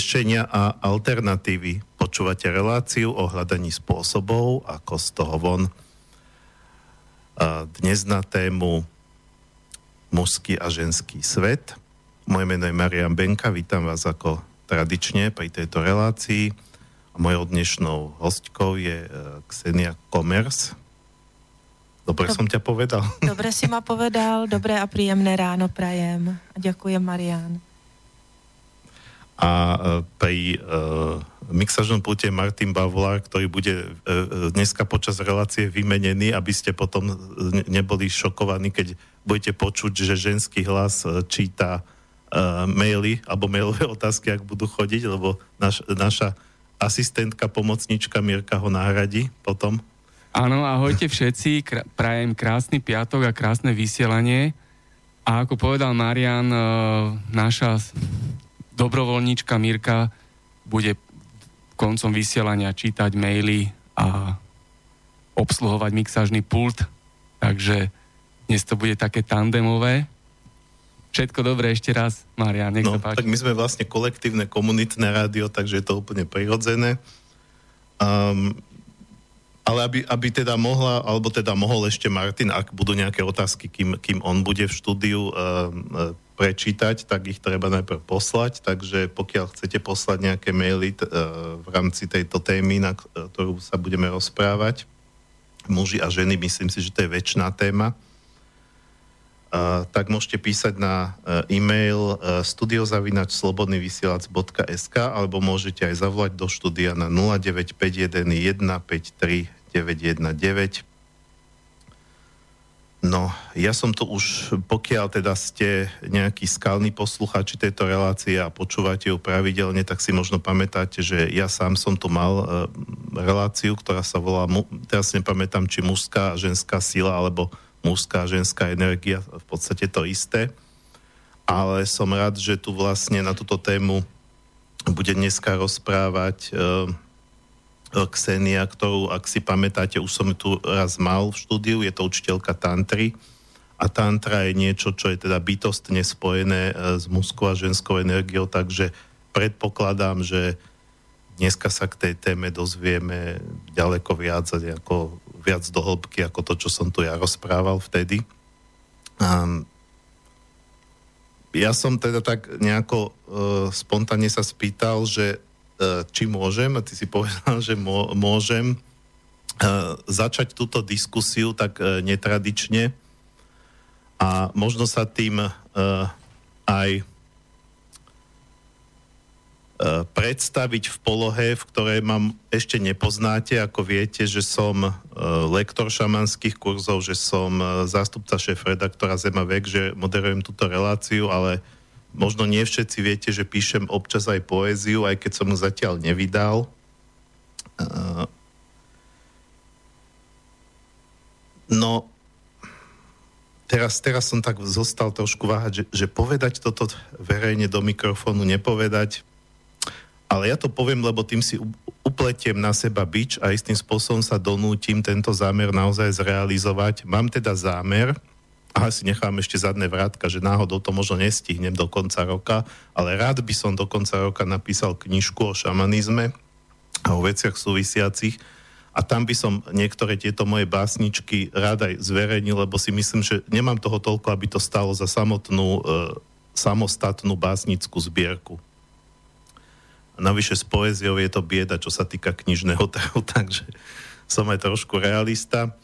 riešenia a alternatívy. Počúvate reláciu o hľadaní spôsobov, ako z toho von. Dnes na tému mužský a ženský svet. Moje meno je Marian Benka, vítam vás ako tradične pri tejto relácii. A mojou dnešnou hostkou je e, Ksenia Komers. Dobre Dob- som ťa povedal. Dobre si ma povedal, dobré a príjemné ráno prajem. A ďakujem, Marian. A e, pri uh, mixažnom pulte Martin Bavlár, ktorý bude uh, dneska počas relácie vymenený, aby ste potom neboli šokovaní, keď budete počuť, že ženský hlas číta maily alebo mailové otázky, ak budú chodiť, lebo naš, naša asistentka, pomocnička Mirka ho nahradí potom. Áno, ahojte všetci, Kr- prajem krásny piatok a krásne vysielanie. A ako povedal Marian, naša dobrovoľníčka Mirka bude koncom vysielania čítať maily a obsluhovať mixážny pult. Takže dnes to bude také tandemové. Všetko dobré ešte raz, Maria, nech no, sa páči. tak my sme vlastne kolektívne komunitné rádio, takže je to úplne prirodzené. Um, ale aby, aby teda mohla, alebo teda mohol ešte Martin, ak budú nejaké otázky, kým, kým on bude v štúdiu um, prečítať, tak ich treba najprv poslať, takže pokiaľ chcete poslať nejaké maily uh, v rámci tejto témy, na ktorú sa budeme rozprávať, muži a ženy, myslím si, že to je väčšiná téma, tak môžete písať na e, e-mail uh, studiozavinačslobodnyvysielac.sk alebo môžete aj zavolať do štúdia na 0951 No, ja som tu už, pokiaľ teda ste nejakí skalní poslucháči tejto relácie a počúvate ju pravidelne, tak si možno pamätáte, že ja sám som tu mal uh, reláciu, ktorá sa volá, teraz nepamätám, či mužská a ženská sila, alebo mužská a ženská energia, v podstate to isté. Ale som rád, že tu vlastne na túto tému bude dneska rozprávať uh, Ksenia, ktorú, ak si pamätáte, už som tu raz mal v štúdiu, je to učiteľka tantry. A tantra je niečo, čo je teda bytostne spojené uh, s mužskou a ženskou energiou, takže predpokladám, že dneska sa k tej téme dozvieme ďaleko viac ako viac do hĺbky ako to, čo som tu ja rozprával vtedy. Um, ja som teda tak nejako uh, spontánne sa spýtal, že uh, či môžem, a ty si povedal, že môžem uh, začať túto diskusiu tak uh, netradične a možno sa tým uh, aj predstaviť v polohe, v ktorej mám ešte nepoznáte, ako viete, že som e, lektor šamanských kurzov, že som e, zástupca šéf-redaktora Zema Vek, že moderujem túto reláciu, ale možno nie všetci viete, že píšem občas aj poéziu, aj keď som mu zatiaľ nevydal. No, teraz, teraz som tak zostal trošku váhať, že, že povedať toto verejne do mikrofónu, nepovedať, ale ja to poviem, lebo tým si upletiem na seba bič a istým spôsobom sa donútim tento zámer naozaj zrealizovať. Mám teda zámer, a si nechám ešte zadné vrátka, že náhodou to možno nestihnem do konca roka, ale rád by som do konca roka napísal knižku o šamanizme a o veciach súvisiacich a tam by som niektoré tieto moje básničky rád aj zverejnil, lebo si myslím, že nemám toho toľko, aby to stalo za samotnú, e, samostatnú básnickú zbierku navyše s poéziou je to bieda, čo sa týka knižného trhu, takže som aj trošku realista.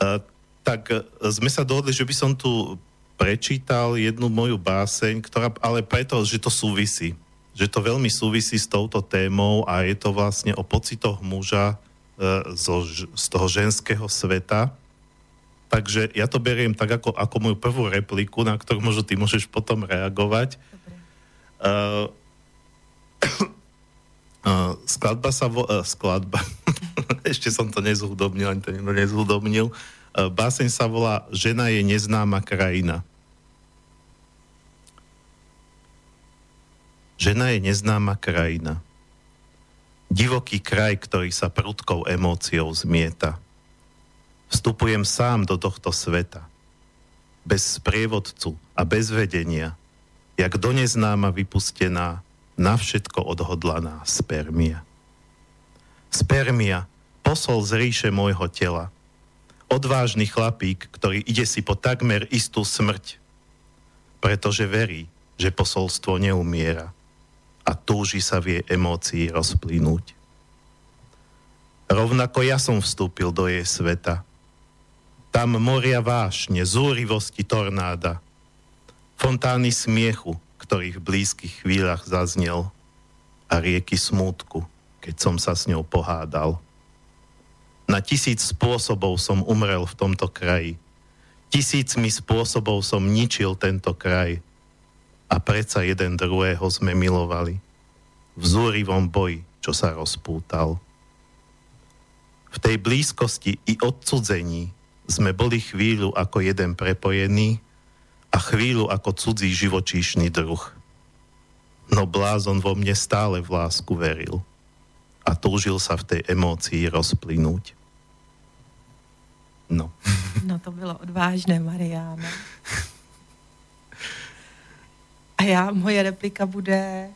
Uh, tak uh, sme sa dohodli, že by som tu prečítal jednu moju báseň, ktorá, ale preto, že to súvisí. Že to veľmi súvisí s touto témou a je to vlastne o pocitoch muža uh, zo, z toho ženského sveta. Takže ja to beriem tak ako, ako moju prvú repliku, na ktorú možno ty môžeš potom reagovať. Uh, Uh, skladba sa vo... Uh, skladba. Ešte som to nezhudobnil, ani to niekto nezhudobnil. Uh, báseň sa volá Žena je neznáma krajina. Žena je neznáma krajina. Divoký kraj, ktorý sa prudkou emóciou zmieta. Vstupujem sám do tohto sveta. Bez sprievodcu a bez vedenia. Jak do neznáma vypustená, na všetko odhodlaná spermia. Spermia, posol z ríše môjho tela. Odvážny chlapík, ktorý ide si po takmer istú smrť, pretože verí, že posolstvo neumiera a túži sa v jej emócii rozplynúť. Rovnako ja som vstúpil do jej sveta. Tam moria vášne, zúrivosti tornáda, fontány smiechu, ktorý v blízkych chvíľach zaznel a rieky smútku, keď som sa s ňou pohádal. Na tisíc spôsobov som umrel v tomto kraji. Tisícmi spôsobov som ničil tento kraj. A predsa jeden druhého sme milovali. V zúrivom boji, čo sa rozpútal. V tej blízkosti i odcudzení sme boli chvíľu ako jeden prepojený a chvíľu ako cudzí živočíšny druh. No blázon vo mne stále v lásku veril a túžil sa v tej emócii rozplynúť. No. No to bylo odvážné, Mariána. A já, moje replika bude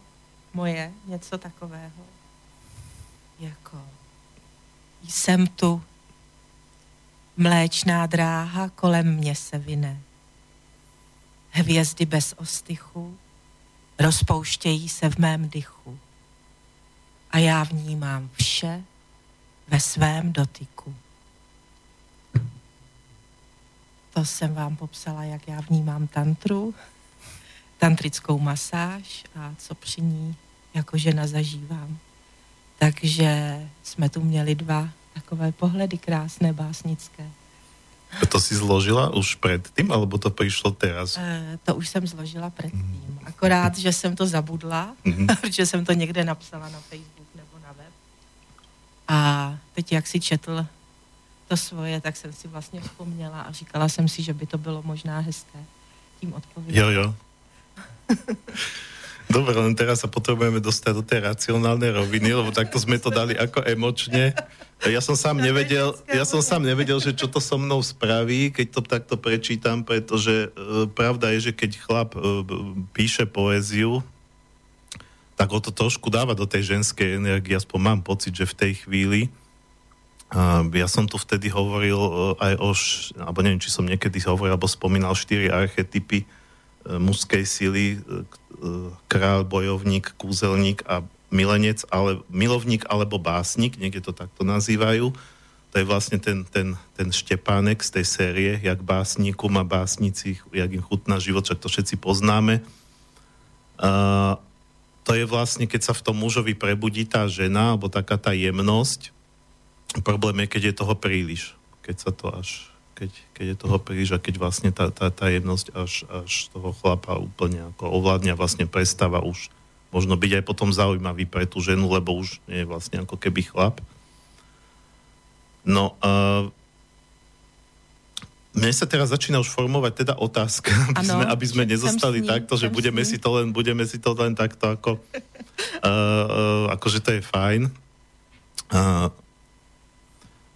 moje, něco takového. Jako jsem tu, mléčná dráha kolem mě se vyne hvězdy bez ostychu, rozpouštějí se v mém dychu. A já vnímám vše ve svém dotyku. To jsem vám popsala, jak já vnímám tantru, tantrickou masáž a co při ní jako žena zažívám. Takže jsme tu měli dva takové pohledy krásné, básnické. To si zložila už předtím, alebo to přišlo teraz? E, to už jsem zložila předtím. Akorát, že jsem to zabudla, mm. protože jsem to někde napsala na Facebook nebo na web. A teď, jak si četl to svoje, tak jsem si vlastně vzpomněla a říkala jsem si, že by to bylo možná hezké tím odpovědět. Jo, jo. Dobre, len teraz sa potrebujeme dostať do tej racionálnej roviny, lebo takto sme to dali ako emočne. Ja som sám nevedel, ja som sám nevedel, že čo to so mnou spraví, keď to takto prečítam, pretože e, pravda je, že keď chlap e, píše poéziu, tak o to trošku dáva do tej ženskej energie, aspoň mám pocit, že v tej chvíli. Ja som tu vtedy hovoril e, aj o, alebo neviem, či som niekedy hovoril, alebo spomínal štyri archetypy mužskej síly, král, bojovník, kúzelník a milenec, ale, milovník alebo básnik, niekde to takto nazývajú. To je vlastne ten, ten, ten Štepánek z tej série, jak básniku má básnici, jak im chutná život, čo to všetci poznáme. Uh, to je vlastne, keď sa v tom mužovi prebudí tá žena, alebo taká tá jemnosť. Problém je, keď je toho príliš. Keď sa to až keď, keď je toho príliš a keď vlastne tá, tá, tá jemnosť až, až toho chlapa úplne ako ovládňa, vlastne prestáva už možno byť aj potom zaujímavý pre tú ženu, lebo už nie je vlastne ako keby chlap. No, uh, mne sa teraz začína už formovať teda otázka, aby, ano, sme, aby sme nezostali takto, že budeme si, to len, budeme si to len takto ako, uh, uh, akože to je fajn. Uh,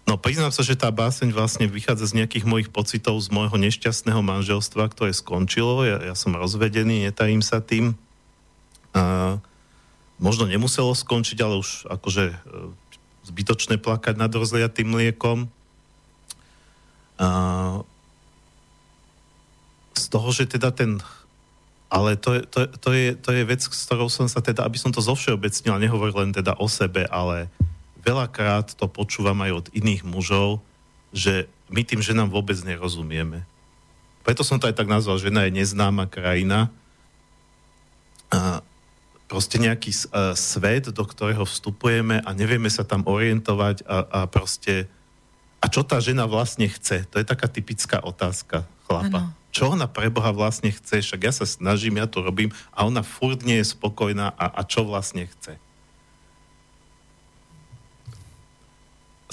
No priznám sa, že tá báseň vlastne vychádza z nejakých mojich pocitov z môjho nešťastného manželstva, ktoré skončilo. Ja, ja som rozvedený, netajím sa tým. A možno nemuselo skončiť, ale už akože e, zbytočné plakať nad rozliatým mliekom. A z toho, že teda ten ale to je, to, to, je, to je vec, s ktorou som sa teda, aby som to zovšeobecnil, nehovoril len teda o sebe, ale veľakrát to počúvam aj od iných mužov, že my tým ženám vôbec nerozumieme. Preto som to aj tak nazval, žena je neznáma krajina. A proste nejaký uh, svet, do ktorého vstupujeme a nevieme sa tam orientovať a, a proste... A čo tá žena vlastne chce? To je taká typická otázka chlapa. Ano. Čo ona pre Boha vlastne chce? Však ja sa snažím, ja to robím a ona furt nie je spokojná a, a čo vlastne chce?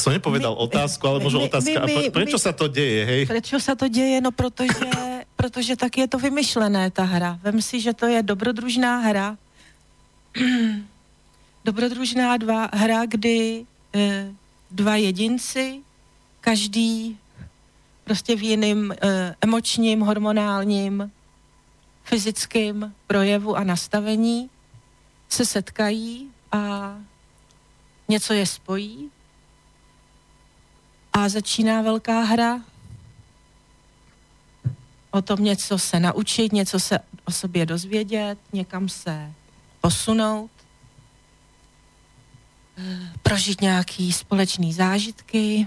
Som nepovedal my, otázku, ale možno otázka. My, my, a prečo my, sa to děje, hej? Prečo sa to děje? No protože, protože tak je to vymyšlené, ta hra. Vem si, že to je dobrodružná hra. dobrodružná dva, hra, kdy e, dva jedinci, každý prostě v jiném e, emočním, hormonálním, fyzickém projevu a nastavení se setkají a něco je spojí a začíná velká hra. O tom něco se naučit, něco se o sobě dozvědět, někam se posunout, prožít nějaký společný zážitky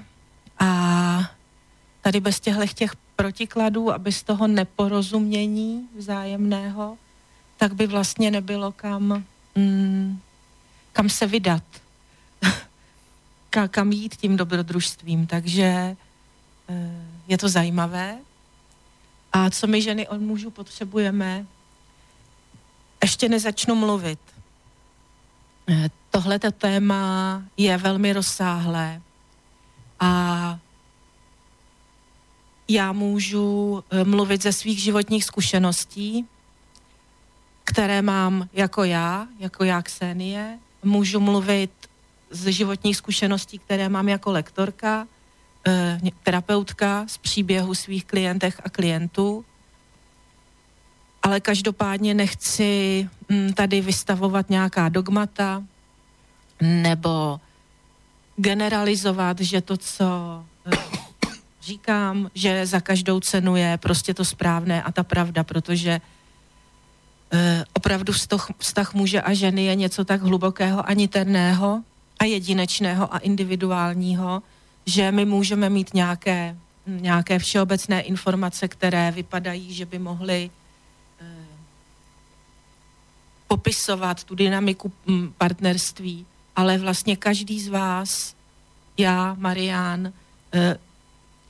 a tady bez těchto těch protikladů a bez toho neporozumění vzájemného, tak by vlastně nebylo kam, mm, kam se vydat, Ka, kam jít tím dobrodružstvím. Takže eh, je to zajímavé. A co my ženy od mužů potřebujeme, ještě nezačnu mluvit. Eh, tohleto téma je velmi rozsáhlé a já můžu eh, mluvit ze svých životních zkušeností, které mám jako já, jako já Ksenie. Můžu mluvit z životních zkušeností, které mám jako lektorka, eh, terapeutka z příběhu svých klientech a klientů. Ale každopádně nechci hm, tady vystavovat nějaká dogmata nebo generalizovat, že to, co eh, říkám, že za každou cenu je prostě to správné a ta pravda, protože e, opravdu vztah muže a ženy je něco tak hlubokého a niterného a jedinečného a individuálního, že my můžeme mít nějaké, nějaké všeobecné informace, které vypadají, že by mohly e, popisovat tu dynamiku partnerství, ale vlastně každý z vás, já, Marián, e,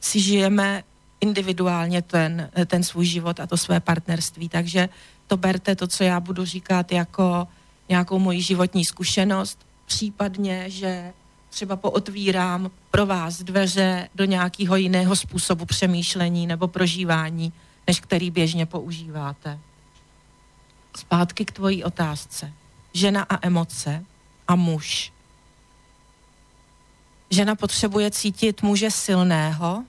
si žijeme individuálně ten, ten svůj život a to své partnerství. Takže to berte to, co já budu říkat jako nějakou moji životní zkušenost, případně, že třeba pootvírám pro vás dveře do nějakého jiného způsobu přemýšlení nebo prožívání, než který běžně používáte. Zpátky k tvojí otázce. Žena a emoce a muž. Žena potřebuje cítit muže silného,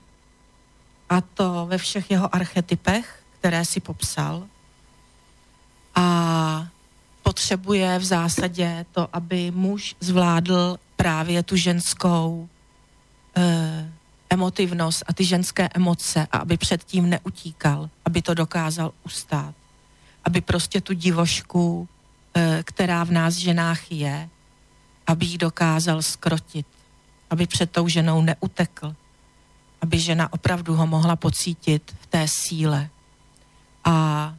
a to ve všech jeho archetypech, které si popsal. A potřebuje v zásadě to, aby muž zvládl právě tu ženskou e, emotivnost a ty ženské emoce a aby předtím neutíkal, aby to dokázal ustát. Aby prostě tu divošku, e, která v nás ženách je, aby ji dokázal skrotit, aby před tou ženou neutekl, aby žena opravdu ho mohla pocítit v té síle. A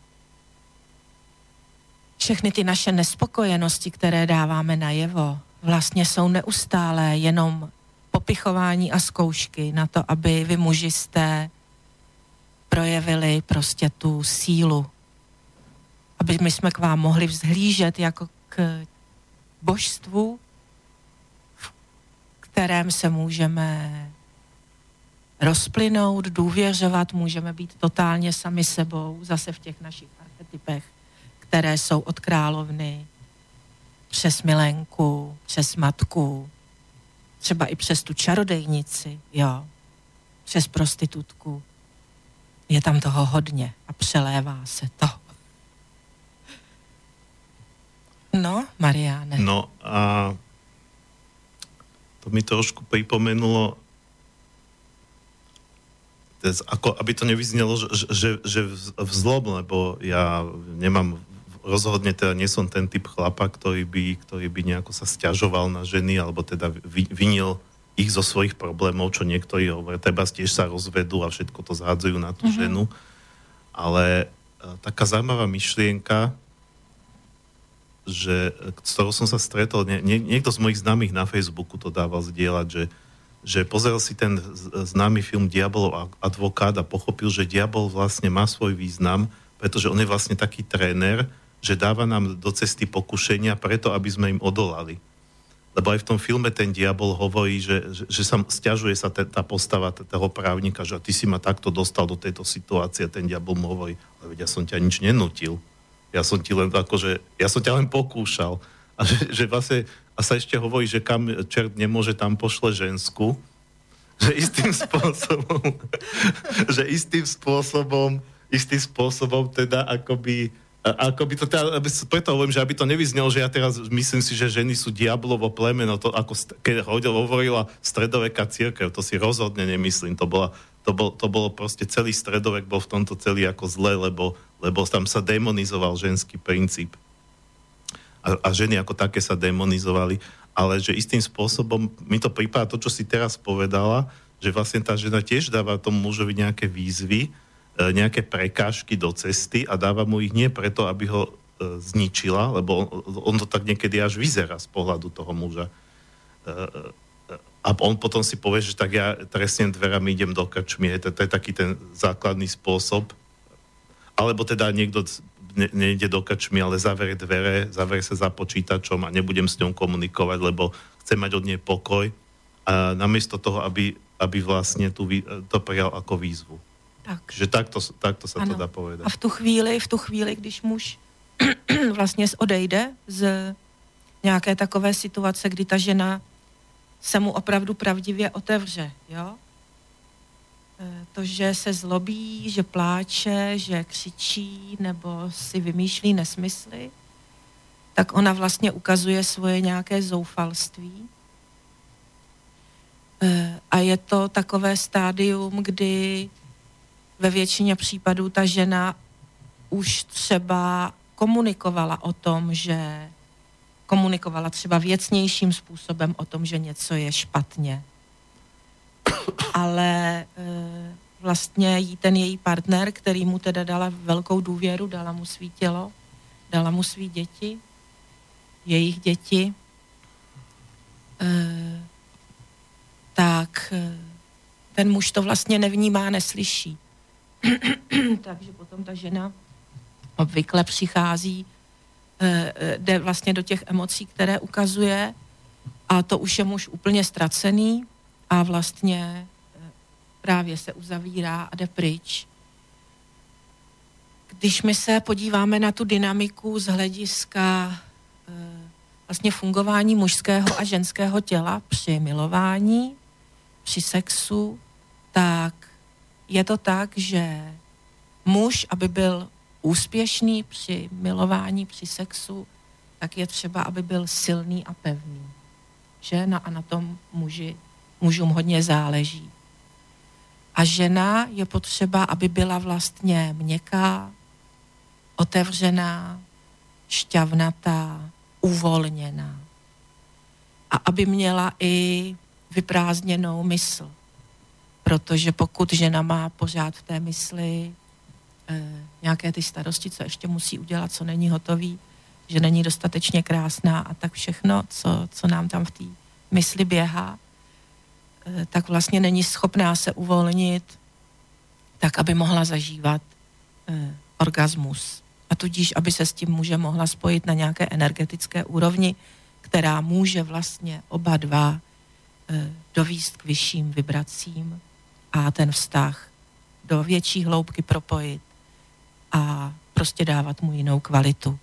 všechny ty naše nespokojenosti, které dáváme najevo, vlastně jsou neustálé jenom popichování a zkoušky na to, aby vy muži jste projevili prostě tu sílu. Aby my jsme k vám mohli vzhlížet jako k božstvu, v kterém se můžeme rozplynout, důvěřovat, můžeme být totálně sami sebou, zase v těch našich archetypech, které jsou od královny přes milenku, přes matku, třeba i přes tu čarodejnici, jo, přes prostitutku. Je tam toho hodně a přelévá se to. No, Mariáne. No a to mi trošku pripomenulo ako, aby to nevyznelo, že, že, že vzlom, lebo ja nemám rozhodne teda nie som ten typ chlapa, ktorý by, ktorý by nejako sa stiažoval na ženy, alebo teda vinil ich zo svojich problémov, čo niektorí hovoria, treba tiež sa rozvedú a všetko to zhádzajú na tú mm-hmm. ženu. Ale e, taká zaujímavá myšlienka, že, s ktorou som sa stretol, nie, nie, niekto z mojich známych na Facebooku to dával zdieľať, že že pozrel si ten známy film Diabolov advokát a pochopil, že diabol vlastne má svoj význam, pretože on je vlastne taký tréner, že dáva nám do cesty pokušenia preto, aby sme im odolali. Lebo aj v tom filme ten diabol hovorí, že, že, že sa stiažuje sa te, tá postava toho právnika, že ty si ma takto dostal do tejto situácie ten diabol mu hovorí, ale ja som ťa nič nenutil. Ja som ti len akože, ja som ťa len pokúšal. A že, že vlastne a sa ešte hovorí, že kam čert nemôže, tam pošle žensku. Že istým spôsobom, že istým spôsobom, istým spôsobom teda akoby ako by to teda, aby, preto hovorím, že aby to nevyznelo, že ja teraz myslím si, že ženy sú diablovo plemeno, to ako keď hodil, hovorila stredoveká církev, to si rozhodne nemyslím, to, bola, to, bol, to bolo proste celý stredovek bol v tomto celý ako zle, lebo, lebo tam sa demonizoval ženský princíp. A, a ženy ako také sa demonizovali, ale že istým spôsobom mi to prípada to, čo si teraz povedala, že vlastne tá žena tiež dáva tomu mužovi nejaké výzvy, nejaké prekážky do cesty a dáva mu ich nie preto, aby ho e, zničila, lebo on, to tak niekedy až vyzerá z pohľadu toho muža. E, a on potom si povie, že tak ja trestne dverami idem do krčmy, to, to je taký ten základný spôsob. Alebo teda niekto ne, nejde do krčmy, ale zavere dvere, zavere sa za počítačom a nebudem s ňou komunikovať, lebo chce mať od nej pokoj. A namiesto toho, aby, aby vlastne tu, to prijal ako výzvu. Tak. Že takto, takto sa ano. to dá povedať. A v tu chvíli, v tu chvíli, když muž vlastně odejde z nějaké takové situace, kdy ta žena se mu opravdu pravdivě otevře, jo? E, to, že se zlobí, že pláče, že křičí nebo si vymýšlí nesmysly, tak ona vlastně ukazuje svoje nějaké zoufalství. E, a je to takové stádium, kdy ve většině případů ta žena už třeba komunikovala o tom, že komunikovala třeba věcnějším způsobem o tom, že něco je špatně. Ale e, vlastně jí ten její partner, který mu teda dala velkou důvěru, dala mu svý tělo, dala mu svý děti, jejich děti, e, tak e, ten muž to vlastně nevnímá, neslyší. Takže potom ta žena obvykle přichází, eh, eh, jde vlastně do těch emocí, které ukazuje a to už je muž úplně ztracený a vlastně eh, právě se uzavírá a jde pryč. Když my se podíváme na tu dynamiku z hlediska vlastně fungování mužského a ženského těla při milování, při sexu, tak je to tak, že muž, aby byl úspěšný při milování, při sexu, tak je třeba, aby byl silný a pevný. Že? No a na tom muži, mužům hodně záleží. A žena je potřeba, aby byla vlastně měkká, otevřená, šťavnatá, uvolněná. A aby měla i vyprázdněnou mysl protože pokud žena má pořád v té mysli e, nějaké ty starosti, co ještě musí udělat, co není hotový, že není dostatečně krásná a tak všechno, co, co nám tam v té mysli běhá, e, tak vlastně není schopná se uvolnit tak, aby mohla zažívat e, orgasmus. A tudíž, aby se s tím může mohla spojit na nějaké energetické úrovni, která může vlastně oba dva e, dovíst k vyšším vibracím a ten vztah do větší hloubky propojit a prostě dávat mu jinou kvalitu.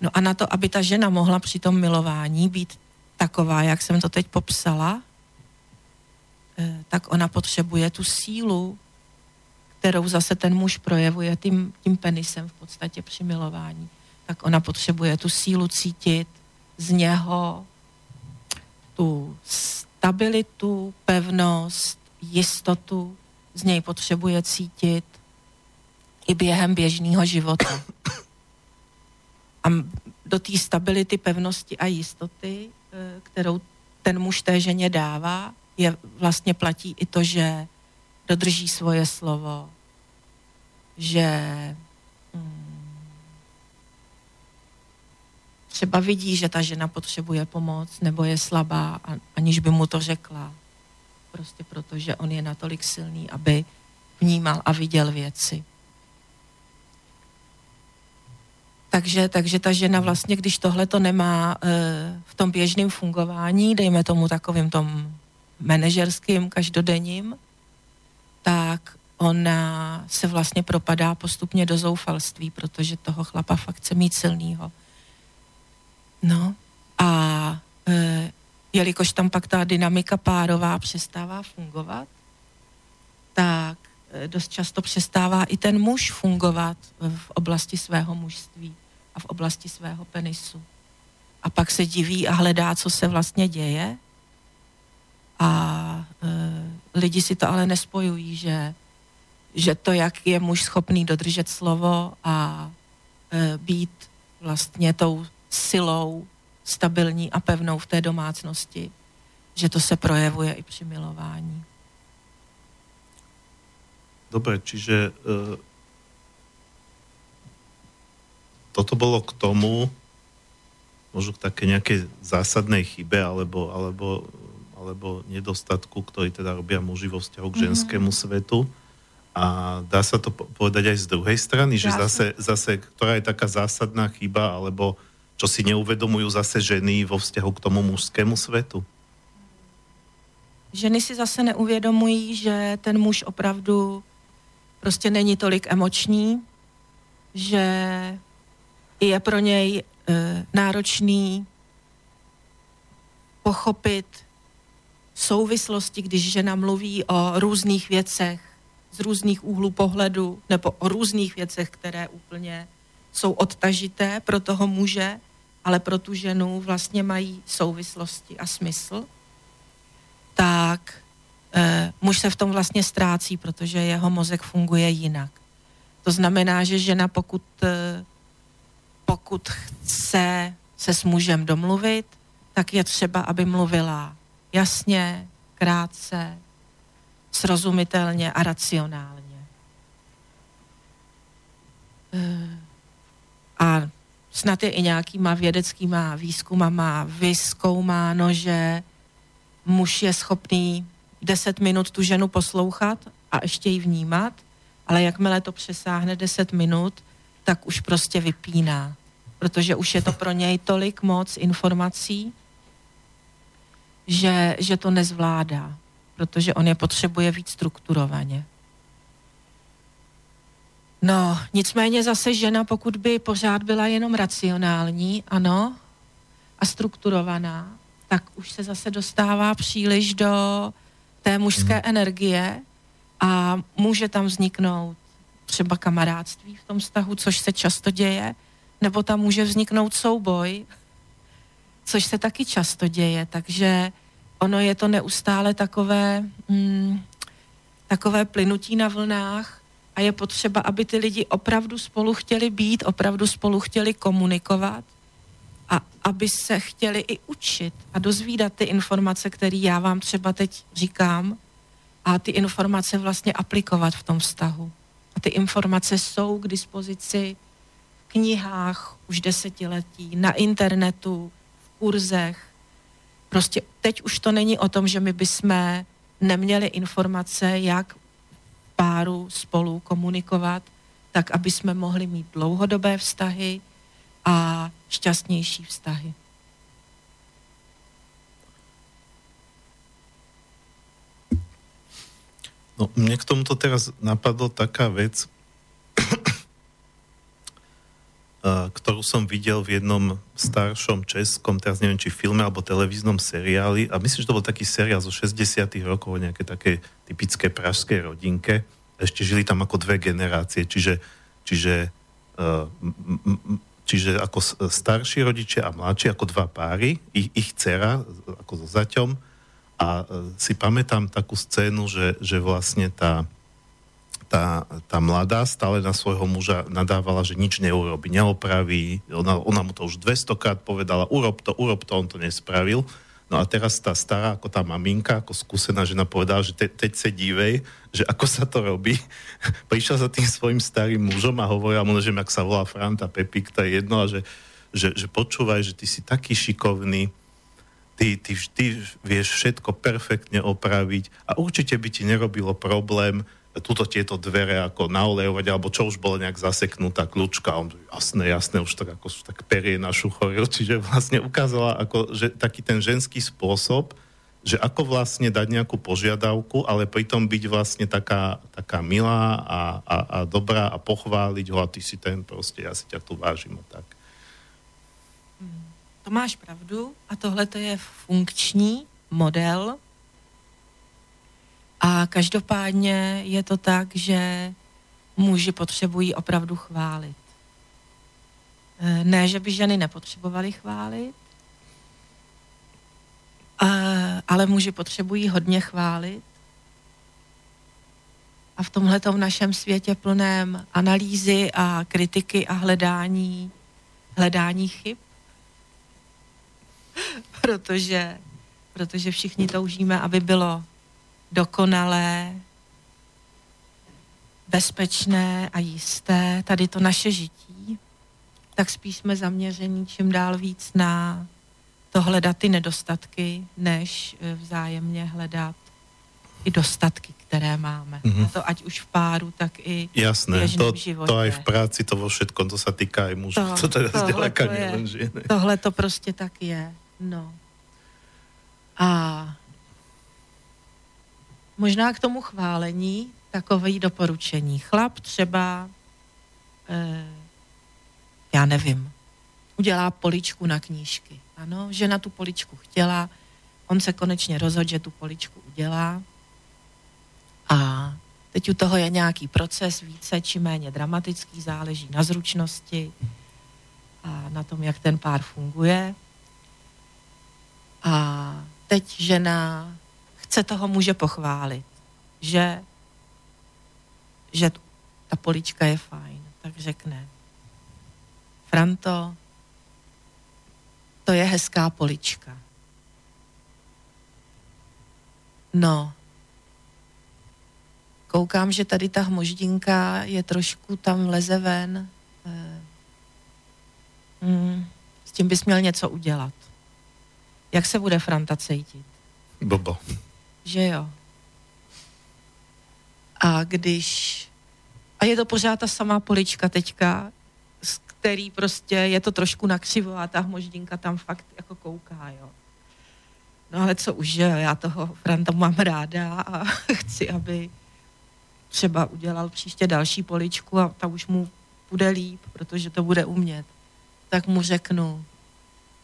No a na to, aby ta žena mohla při tom milování být taková, jak jsem to teď popsala, eh, tak ona potřebuje tu sílu, kterou zase ten muž projevuje tím, tím penisem v podstatě při milování. Tak ona potřebuje tu sílu cítit z něho, tu stabilitu, pevnost, jistotu z něj potřebuje cítit i během běžného života. A do té stability, pevnosti a jistoty, eh, kterou ten muž té ženě dává, je vlastně platí i to, že dodrží svoje slovo, že hmm, třeba vidí, že ta žena potřebuje pomoc nebo je slabá, aniž by mu to řekla prostě proto, že on je natolik silný, aby vnímal a viděl věci. Takže, takže ta žena vlastně, když tohle to nemá e, v tom běžném fungování, dejme tomu takovým tom manažerským, každodenním, tak ona se vlastně propadá postupně do zoufalství, protože toho chlapa fakt chce mít silnýho. No a e, jelikož tam pak ta dynamika párová přestává fungovat, tak dost často přestává i ten muž fungovat v oblasti svého mužství a v oblasti svého penisu. A pak se diví a hledá, co se vlastně děje. A e, lidi si to ale nespojují, že, že to, jak je muž schopný dodržet slovo a e, být vlastně tou silou stabilní a pevnou v té domácnosti, že to se projevuje i při milování. Dobre, čiže uh, toto bolo k tomu, možno k také nejakej zásadnej chybe alebo, alebo, alebo nedostatku, ktorý teda robia muži vo vzťahu k mhm. ženskému mm-hmm. svetu. A dá sa to povedať aj z druhej strany, že zase, zase, ktorá je taká zásadná chyba, alebo čo si neuvedomujú zase ženy vo vzťahu k tomu mužskému svetu? Ženy si zase neuvědomují, že ten muž opravdu prostě není tolik emoční, že je pro něj e, náročný pochopit souvislosti, když žena mluví o různých věcech z různých úhlů pohledu nebo o různých věcech, které úplně jsou odtažité pro toho muže, ale pro tu ženu vlastně mají souvislosti a smysl, tak e, muž se v tom vlastně ztrácí, protože jeho mozek funguje jinak. To znamená, že žena pokud, e, pokud chce se s mužem domluvit, tak je třeba, aby mluvila jasně, krátce, srozumitelně a racionálně. E, a snad je i nějakýma vědeckýma výzkumama vyskoumáno, že muž je schopný 10 minut tu ženu poslouchat a ještě ji vnímat, ale jakmile to přesáhne 10 minut, tak už prostě vypíná, protože už je to pro něj tolik moc informací, že, že to nezvládá, protože on je potřebuje víc strukturovaně. No, nicméně zase žena, pokud by pořád byla jenom racionální, ano, a strukturovaná, tak už se zase dostává příliš do té mužské hmm. energie a může tam vzniknout třeba kamarádství v tom vztahu, což se často děje, nebo tam může vzniknout souboj, což se taky často děje, takže ono je to neustále takové, mm, takové plynutí na vlnách a je potřeba, aby ty lidi opravdu spolu chtěli být, opravdu spolu chtěli komunikovat a aby se chtěli i učit a dozvídat ty informace, které já vám třeba teď říkám a ty informace vlastně aplikovat v tom vztahu. A ty informace jsou k dispozici v knihách už desetiletí, na internetu, v kurzech. Prostě teď už to není o tom, že my bychom neměli informace, jak páru spolu komunikovat, tak aby jsme mohli mít dlouhodobé vztahy a šťastnější vztahy. No, mne k tomuto teraz napadlo taká vec, ktorú som videl v jednom staršom českom, teraz neviem, či filme alebo televíznom seriáli, a myslím, že to bol taký seriál zo 60 rokov o nejaké také typické pražskej rodinke. Ešte žili tam ako dve generácie, čiže, čiže uh, Čiže ako starší rodičia a mladší, ako dva páry, ich, ich dcera, ako so zaťom. A si pamätám takú scénu, že, že vlastne tá, tá, tá mladá stále na svojho muža nadávala, že nič neurobi, neopraví. Ona, ona mu to už 200 krát povedala, urob to, urob to, on to nespravil. No a teraz tá stará, ako tá maminka, ako skúsená žena povedala, že te, teď sa dívej, že ako sa to robí. Prišla za tým svojim starým mužom a hovorila mu, že ak sa volá Franta Pepik, to je jedno, a že, že, že počúvaj, že ty si taký šikovný, ty, ty vždy vieš všetko perfektne opraviť a určite by ti nerobilo problém túto tieto dvere ako naolejovať, alebo čo už bolo nejak zaseknutá kľúčka. On, jasné, jasné, už tak ako tak perie našu choril. Čiže vlastne ukázala ako, že taký ten ženský spôsob, že ako vlastne dať nejakú požiadavku, ale pritom byť vlastne taká, taká milá a, a, a dobrá a pochváliť ho a ty si ten proste, ja si ťa tu vážim a tak. To máš pravdu a tohle to je funkční model A každopádně je to tak, že muži potřebují opravdu chválit. Eh, ne, že by ženy nepotřebovaly chválit, ale muži potřebují hodně chválit. A v tomhle našem světě plném analýzy a kritiky a hledání, hledání chyb, protože, protože všichni toužíme, aby bylo dokonalé, bezpečné a jisté, tady to naše žití, tak spíš jsme zaměření čím dál víc na to hledat ty nedostatky, než eh, vzájemně hledat i dostatky, které máme. Mm-hmm. A to ať už v páru, tak i Jasné, v to, životě. to aj v práci, to vo všetkom, to sa týka aj mužů. To, to teda nie len ženy. Tohle to prostě tak je. No. A možná k tomu chválení takové doporučení. Chlap třeba, eh, já nevím, udělá poličku na knížky. Ano, žena tu poličku chtěla, on se konečně rozhodl, že tu poličku udělá. A teď u toho je nějaký proces více či méně dramatický, záleží na zručnosti a na tom, jak ten pár funguje. A teď žena chce toho muže pochválit, že, že ta polička je fajn, tak řekne, Franto, to je hezká polička. No, koukám, že tady ta hmoždinka je trošku tam leze ven. Hmm, s tím bys měl něco udělat. Jak se bude Franta cítit? Bobo. Že jo. A když... A je to pořád ta samá polička teďka, který prostě je to trošku nakřivo a ta hmoždinka tam fakt jako kouká, jo. No ale co už, že já toho Franta mám ráda a chci, aby třeba udělal příště další poličku a ta už mu bude líp, protože to bude umět. Tak mu řeknu,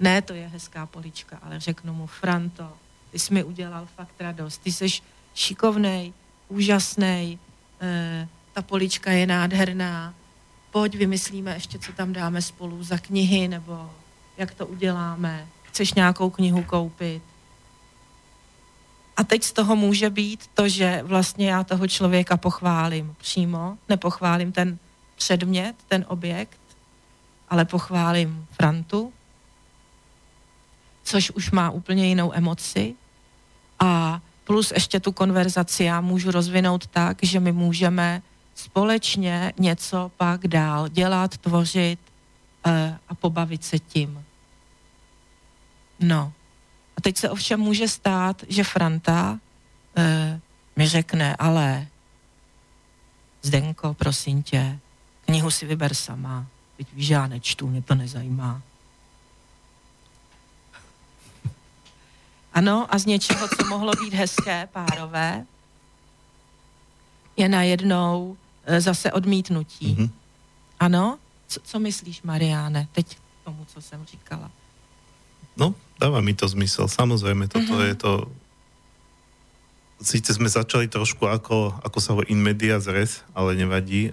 ne, to je hezká polička, ale řeknu mu, Franto, ty jsi mi udělal fakt radost, ty jsi šikovnej, úžasný, e, ta polička je nádherná, pojď, vymyslíme ještě, co tam dáme spolu za knihy, nebo jak to uděláme, chceš nějakou knihu koupit. A teď z toho může být to, že vlastně já toho člověka pochválím přímo, nepochválím ten předmět, ten objekt, ale pochválím Frantu, což už má úplně jinou emoci. A plus ještě tu konverzaci já můžu rozvinout tak, že my můžeme společně něco pak dál dělat, tvořit e, a pobavit se tím. No. A teď se ovšem může stát, že Franta e, mi řekne, ale Zdenko, prosím tě, knihu si vyber sama. Teď víš, já nečtu, mě to nezajímá. Ano, a z něčeho, co mohlo být hezké, párové, je najednou e, zase odmítnutí. Mm-hmm. Ano? Co, co myslíš, Mariáne, teď k tomu, co jsem říkala? No, dáva mi to zmysel. Samozrejme, toto mm-hmm. je to... Sice sme začali trošku ako, ako sa ho in media zres, ale nevadí. E,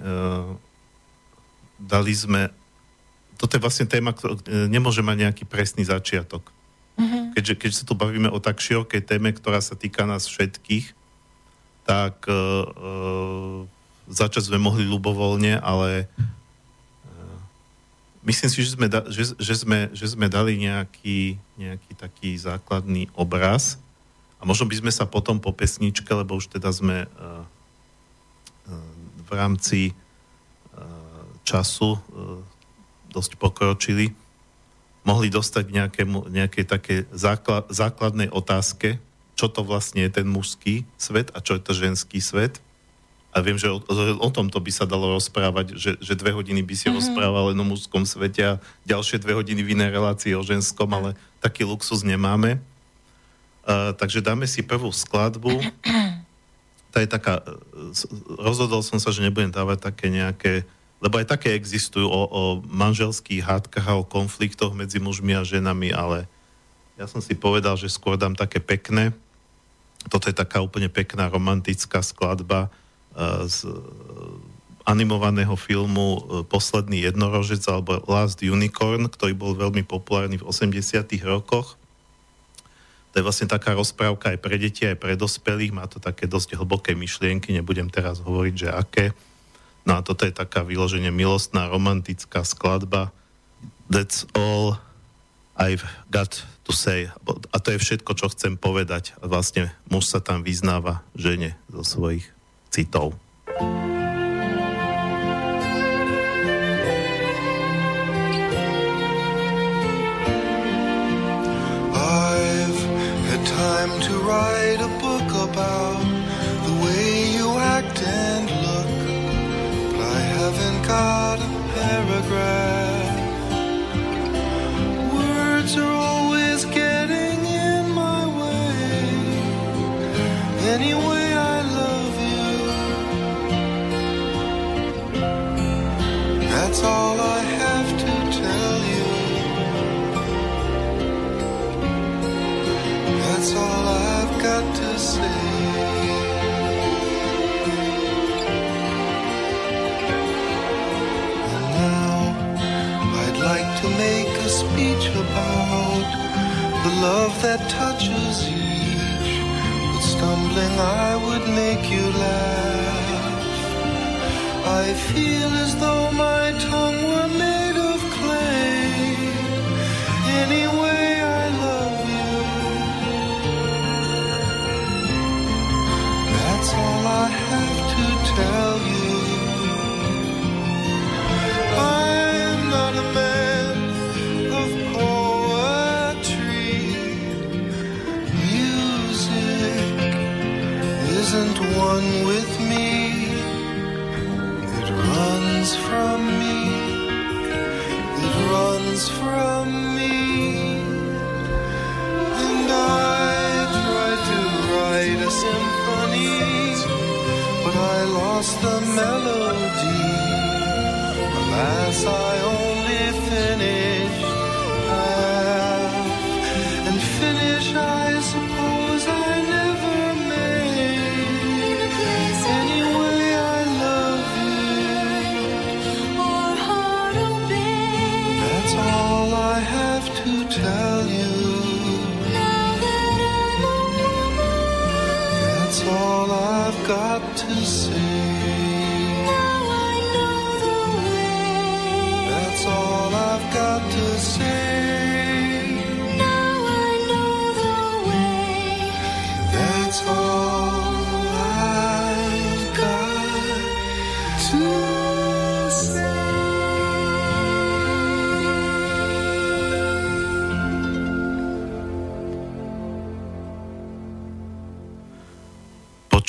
dali sme... Toto je vlastne téma, ktorá e, nemôže mať nejaký presný začiatok. Keďže, keď sa tu bavíme o tak širokej téme, ktorá sa týka nás všetkých, tak e, e, začať sme mohli ľubovoľne, ale e, myslím si, že sme, da, že, že, sme, že sme dali nejaký, nejaký taký základný obraz a možno by sme sa potom po pesničke, lebo už teda sme e, e, v rámci e, času dosť pokročili, mohli dostať k nejakému, nejakej také základ, základnej otázke, čo to vlastne je ten mužský svet a čo je to ženský svet. A viem, že o, o tomto by sa dalo rozprávať, že, že dve hodiny by si mm-hmm. rozprával len o mužskom svete a ďalšie dve hodiny v inej relácii o ženskom, ale taký luxus nemáme. Uh, takže dáme si prvú skladbu. Tá je taká, rozhodol som sa, že nebudem dávať také nejaké, lebo aj také existujú o, o manželských hádkach a o konfliktoch medzi mužmi a ženami, ale ja som si povedal, že skôr dám také pekné, Toto je taká úplne pekná romantická skladba z animovaného filmu Posledný jednorožec alebo Last Unicorn, ktorý bol veľmi populárny v 80 rokoch. To je vlastne taká rozprávka aj pre deti, aj pre dospelých. Má to také dosť hlboké myšlienky, nebudem teraz hovoriť, že aké. No a toto je taká vyloženie milostná, romantická skladba. That's all I've got to say. A to je všetko, čo chcem povedať. Vlastne muž sa tam vyznáva žene zo svojich citov. I've had time to write a book about got a paragraph. Words are always getting in my way. Anyway, I love you. That's all I have to tell you. That's all I've got to say. Make a speech about the love that touches each. But stumbling, I would make you laugh. I feel as though my tongue were made of clay. Anyway, I love you. That's all I have to tell isn't one with me. It runs from me.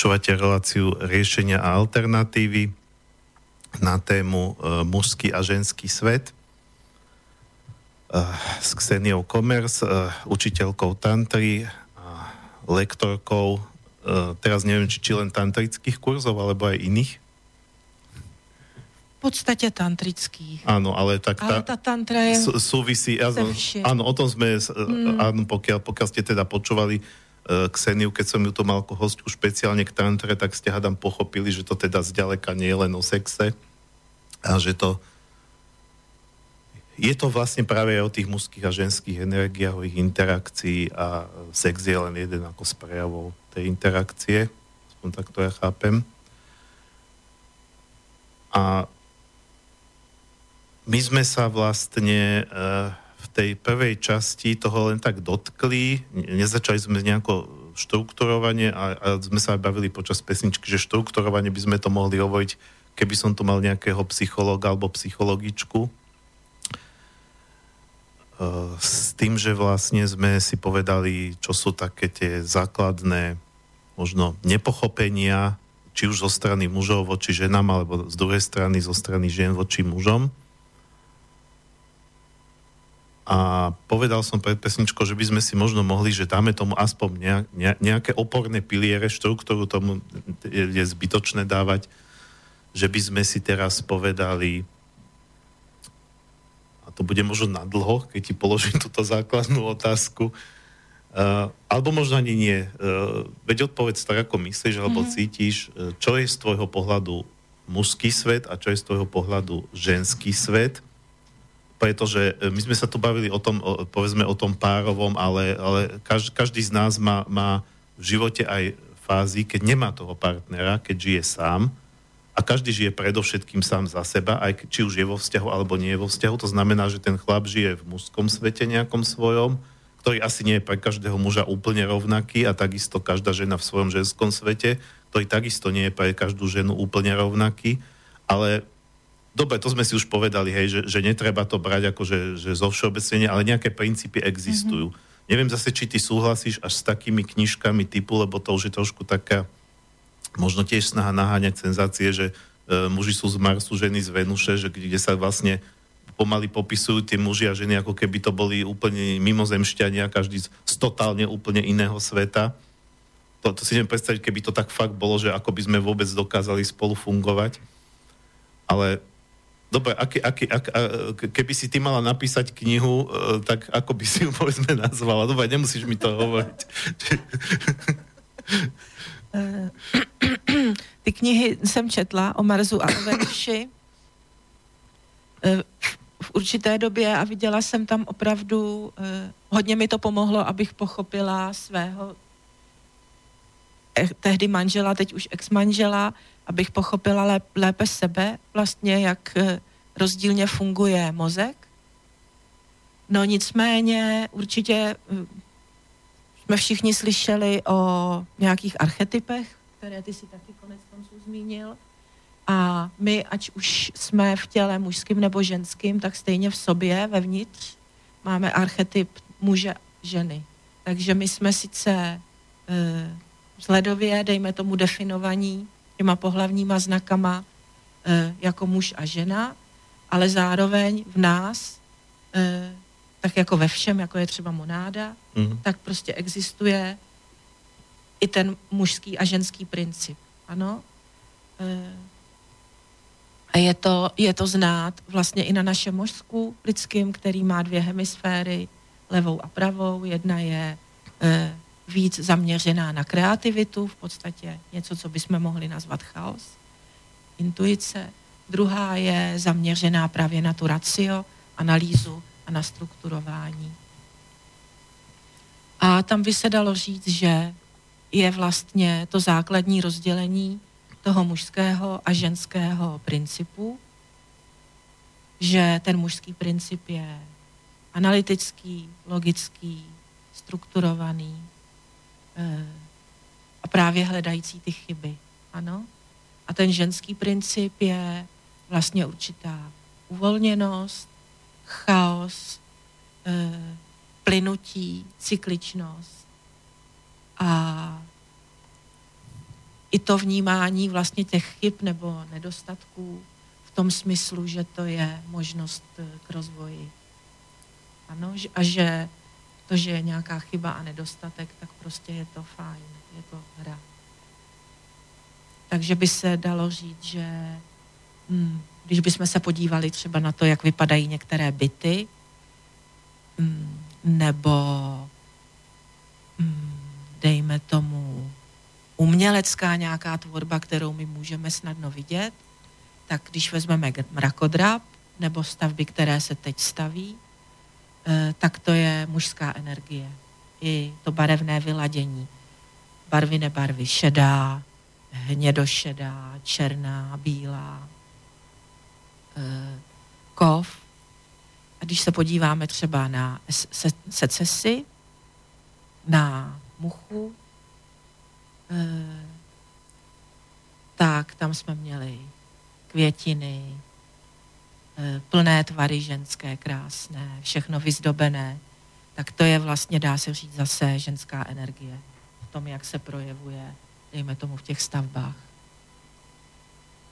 Počúvate reláciu riešenia a alternatívy na tému e, mužský a ženský svet e, s Kseniou Komers, e, učiteľkou tantry a lektorkou e, teraz neviem, či, či len tantrických kurzov, alebo aj iných. V podstate tantrických. Áno, ale tak Ale tá tantra je... sú- súvisí, áno, áno, o tom sme, mm. áno, pokiaľ, pokiaľ ste teda počúvali Kseniu, keď som ju tu mal ako hostku špeciálne k tantre, tak ste hádam pochopili, že to teda zďaleka nie je len o sexe a že to je to vlastne práve aj o tých mužských a ženských energiách, o ich interakcii a sex je len jeden ako z prejavov tej interakcie, aspoň tak to ja chápem. A my sme sa vlastne uh, tej prvej časti toho len tak dotkli, ne- nezačali sme nejako štrukturovanie a, a sme sa bavili počas pesničky, že štrukturovanie by sme to mohli hovoriť, keby som tu mal nejakého psychologa alebo psychologičku. Uh, s tým, že vlastne sme si povedali, čo sú také tie základné možno nepochopenia, či už zo strany mužov voči ženám, alebo z druhej strany zo strany žien voči mužom. A povedal som pred pesničkou, že by sme si možno mohli, že dáme tomu aspoň nejak, ne- nejaké oporné piliere, štruktúru tomu je, zbytočné dávať, že by sme si teraz povedali, a to bude možno na dlho, keď ti položím túto základnú otázku, Uh, alebo možno ani nie. Uh, veď odpovedz tak, ako myslíš, alebo mm-hmm. cítiš, uh, čo je z tvojho pohľadu mužský svet a čo je z tvojho pohľadu ženský svet. Pretože my sme sa tu bavili o tom, povedzme o tom párovom, ale, ale každý, každý z nás má, má v živote aj fázy, keď nemá toho partnera, keď žije sám a každý žije predovšetkým sám za seba, aj či už je vo vzťahu alebo nie je vo vzťahu. To znamená, že ten chlap žije v mužskom svete nejakom svojom, ktorý asi nie je pre každého muža úplne rovnaký a takisto každá žena v svojom ženskom svete, ktorý takisto nie je pre každú ženu úplne rovnaký, ale dobre, to sme si už povedali, hej, že, že netreba to brať ako, že, že zo všeobecnenia, ale nejaké princípy existujú. Mm-hmm. Neviem zase, či ty súhlasíš až s takými knižkami typu, lebo to už je trošku taká, možno tiež snaha naháňať senzácie, že e, muži sú z Marsu, ženy z Venuše, že kde sa vlastne pomaly popisujú tí muži a ženy, ako keby to boli úplne mimozemšťania, každý z, z totálne úplne iného sveta. To, to si neviem predstaviť, keby to tak fakt bolo, že ako by sme vôbec dokázali spolu fungovať. Ale dobre, aký, aký, ak, a, keby si ty mala napísať knihu, e, tak ako by si ju povedzme nazvala? Dobre, nemusíš mi to hovoriť. E, ty knihy jsem četla o Marzu a o Venuši. E, v určité době a viděla jsem tam opravdu, hodně mi to pomohlo, abych pochopila svého eh, tehdy manžela, teď už ex-manžela, abych pochopila lép, lépe sebe, vlastně jak eh, rozdílně funguje mozek. No nicméně určitě eh, jsme všichni slyšeli o nějakých archetypech, které ty si taky konec konců zmínil. A my, ať už jsme v těle mužským nebo ženským, tak stejně v sobě, vevnitř, máme archetyp muže, ženy. Takže my jsme sice e, vzhledově, dejme tomu definovaní těma pohlavníma znakama e, jako muž a žena, ale zároveň v nás, e, tak jako ve všem, jako je třeba monáda, mm. tak prostě existuje i ten mužský a ženský princip. Ano? E, a je to, je to znát vlastně i na našem mozku lidským, který má dvě hemisféry, levou a pravou. Jedna je e, víc zaměřená na kreativitu, v podstatě něco, co bychom mohli nazvat chaos, intuice. Druhá je zaměřená právě na tu racio, analýzu a na strukturování. A tam by se dalo říct, že je vlastně to základní rozdělení toho mužského a ženského principu, že ten mužský princip je analytický, logický, strukturovaný a právě hledající ty chyby. Ano? A ten ženský princip je vlastně určitá uvolněnost, chaos, eh, plynutí, cykličnost a i to vnímání vlastně těch chyb nebo nedostatků v tom smyslu, že to je možnost eh, k rozvoji. Ano, a že to, že je nějaká chyba a nedostatek, tak prostě je to fajn, je to hra. Takže by se dalo říct, že hm, když bychom se podívali třeba na to, jak vypadají některé byty, hm, nebo hm, dejme tomu umělecká nějaká tvorba, kterou my můžeme snadno vidět, tak když vezmeme mrakodrap nebo stavby, které se teď staví, tak to je mužská energie. I to barevné vyladění. Barvy, nebarvy, šedá, hnědošedá, černá, bílá, eh, kov. A když se podíváme třeba na secesy, na muchu, Eh, tak tam jsme měli květiny, eh, plné tvary ženské, krásné, všechno vyzdobené. Tak to je vlastně, dá se říct, zase ženská energie v tom, jak se projevuje, dejme tomu, v těch stavbách.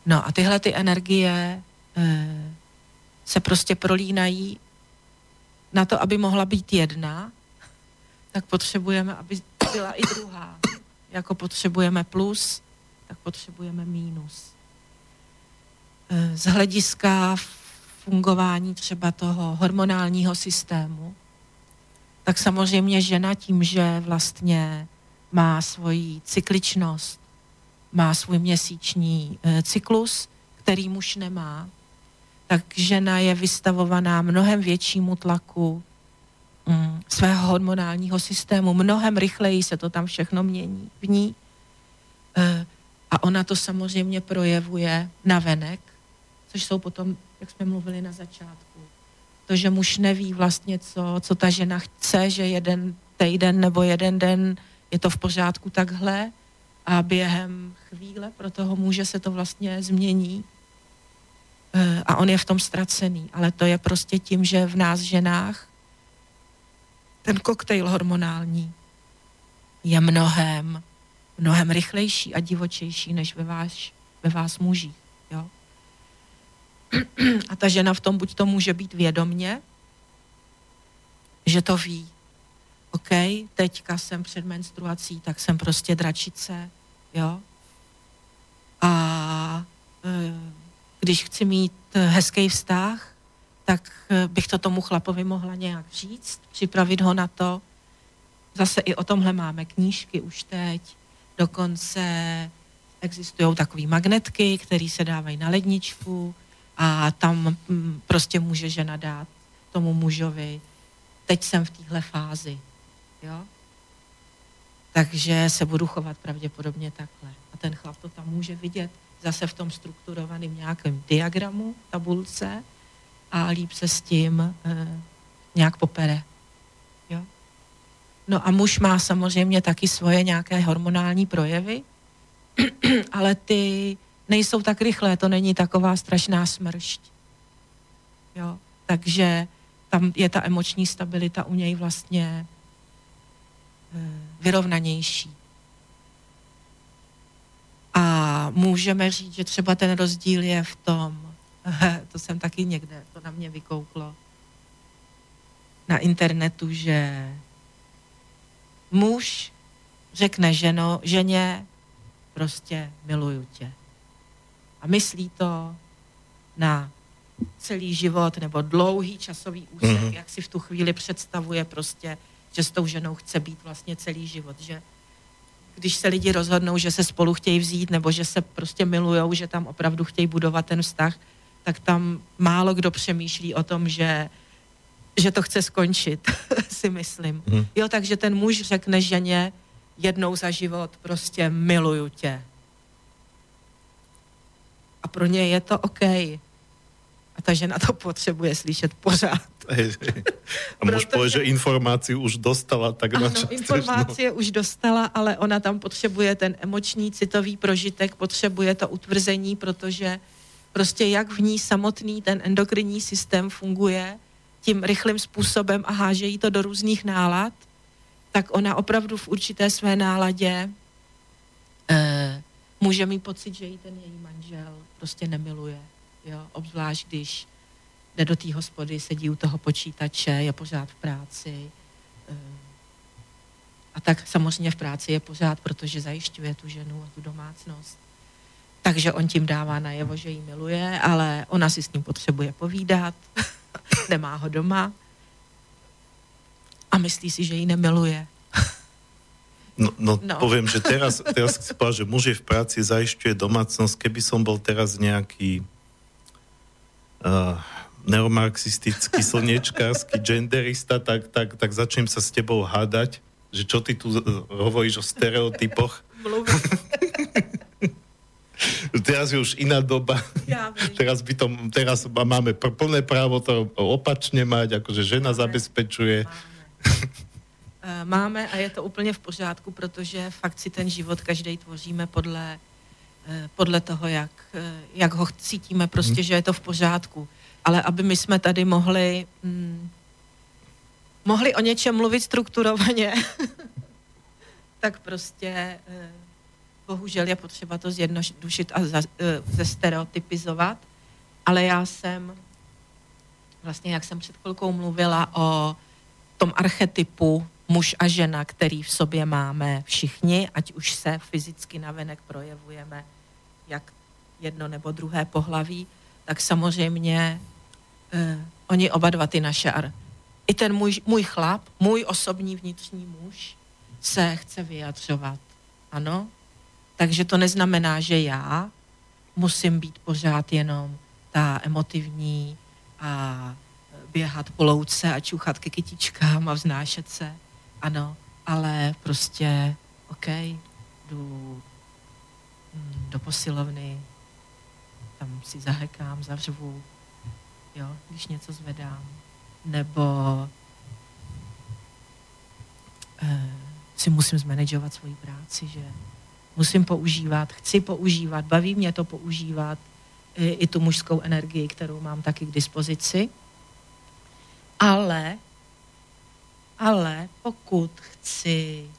No a tyhle ty energie e, se prostě prolínají na to, aby mohla být jedna, tak potřebujeme, aby byla i druhá jako potřebujeme plus, tak potřebujeme mínus. E, z hlediska fungování třeba toho hormonálního systému, tak samozřejmě žena tím, že vlastně má svoji cykličnost, má svůj měsíční e, cyklus, který muž nemá, tak žena je vystavovaná mnohem většímu tlaku mm, svého hormonálního systému. Mnohem rychleji se to tam všechno mění v ní. E, a ona to samozřejmě projevuje na venek, což jsou potom, jak jsme mluvili na začátku, to, že muž neví vlastně, co, co ta žena chce, že jeden týden nebo jeden den je to v pořádku takhle a během chvíle pro toho muže se to vlastně změní e, a on je v tom ztracený. Ale to je prostě tím, že v nás ženách ten koktejl hormonální je mnohem, mnohem rychlejší a divočejší než ve vás, ve vás mužích. Jo? A ta žena v tom buď to může být vědomně, že to ví. OK, teďka jsem před menstruací, tak jsem prostě dračice, jo. A e, když chci mít hezký vztah, tak e, bych to tomu chlapovi mohla nějak říct, připravit ho na to. Zase i o tomhle máme knížky už teď. Dokonce existují takové magnetky, které se dávají na ledničku a tam mm, prostě může žena dát tomu mužovi, teď jsem v téhle fázi, jo? Takže se budu chovat pravděpodobně takhle. A ten chlap to tam může vidět zase v tom strukturovaném nějakém diagramu, tabulce a líp se s tím e, nějak popere. Jo? No a muž má samozřejmě taky svoje nějaké hormonální projevy, ale ty nejsou tak rychlé, to není taková strašná smršť. Jo? Takže tam je ta emoční stabilita u něj vlastně eh, vyrovnanější. A můžeme říct, že třeba ten rozdíl je v tom, to jsem taky někde, to na mě vykouklo, na internetu, že muž řekne ženo, ženě, prostě miluju tě a myslí to na celý život nebo dlouhý časový úsek, mm-hmm. jak si v tu chvíli představuje prostě, že s tou ženou chce být vlastně celý život, že když se lidi rozhodnou, že se spolu chtějí vzít nebo že se prostě milujou, že tam opravdu chtějí budovat ten vztah, tak tam málo kdo přemýšlí o tom, že, že to chce skončit, si myslím. Mm. Jo, takže ten muž řekne ženě jednou za život prostě miluju tě a pro ně je to OK. A ta žena to potřebuje slyšet pořád. A muž povie, že informaci už dostala. Tak ano, na informace už dostala, ale ona tam potřebuje ten emoční, citový prožitek, potřebuje to utvrzení, protože prostě jak v ní samotný ten endokrinní systém funguje tím rychlým způsobem a háže jí to do různých nálad, tak ona opravdu v určité své náladě eh, může mít pocit, že jí ten její manžel prostě nemiluje. Jo? Obzvlášť, když jde do té hospody, sedí u toho počítače, je pořád v práci. Eh, a tak samozřejmě v práci je pořád, protože zajišťuje tu ženu a tu domácnost. Takže on tím dává najevo, že ji miluje, ale ona si s ním potřebuje povídat, nemá ho doma a myslí si, že ji nemiluje. No, no, no. poviem, že teraz, teraz si povedal, že muž je v práci, zajišťuje domácnosť. Keby som bol teraz nejaký uh, neomarxistický, slnečkársky genderista, tak, tak, tak začnem sa s tebou hádať, že čo ty tu hovoríš o stereotypoch. teraz je už iná doba. Ja teraz, by to, teraz máme plné právo to opačne mať, akože žena máme. zabezpečuje. Máme. Eh, máme a je to úplně v pořádku, protože fakt si ten život každý tvoříme podle, eh, podle toho, jak, eh, jak ho cítíme, prostě, hmm. že je to v pořádku. Ale aby my jsme tady mohli, hm, mohli o něčem mluvit strukturovaně, tak prostě bohužel je potřeba to zjednodušit a zestereotypizovat. Ale já jsem, vlastně jak jsem před chvilkou mluvila o tom archetypu muž a žena, který v sobě máme všichni, ať už se fyzicky navenek projevujeme jak jedno nebo druhé pohlaví, tak samozřejmě eh, oni oba dva ty naše ar, i ten můj, můj chlap, můj osobní vnitřní muž se chce vyjadřovat. Ano? Takže to neznamená, že já musím být pořád jenom ta emotivní a běhat po louce a čuchat ke kytičkám a vznášet se. Ano, ale prostě, OK, jdu mm, do posilovny, tam si zahekám, zavřvu, jo, když něco zvedám. Nebo eh, si musím zmanagovat svoji práci, že musím používat, chci používat, baví mě to používat, i, i tu mužskou energii, kterou mám taky k dispozici. Ale, ale pokud chci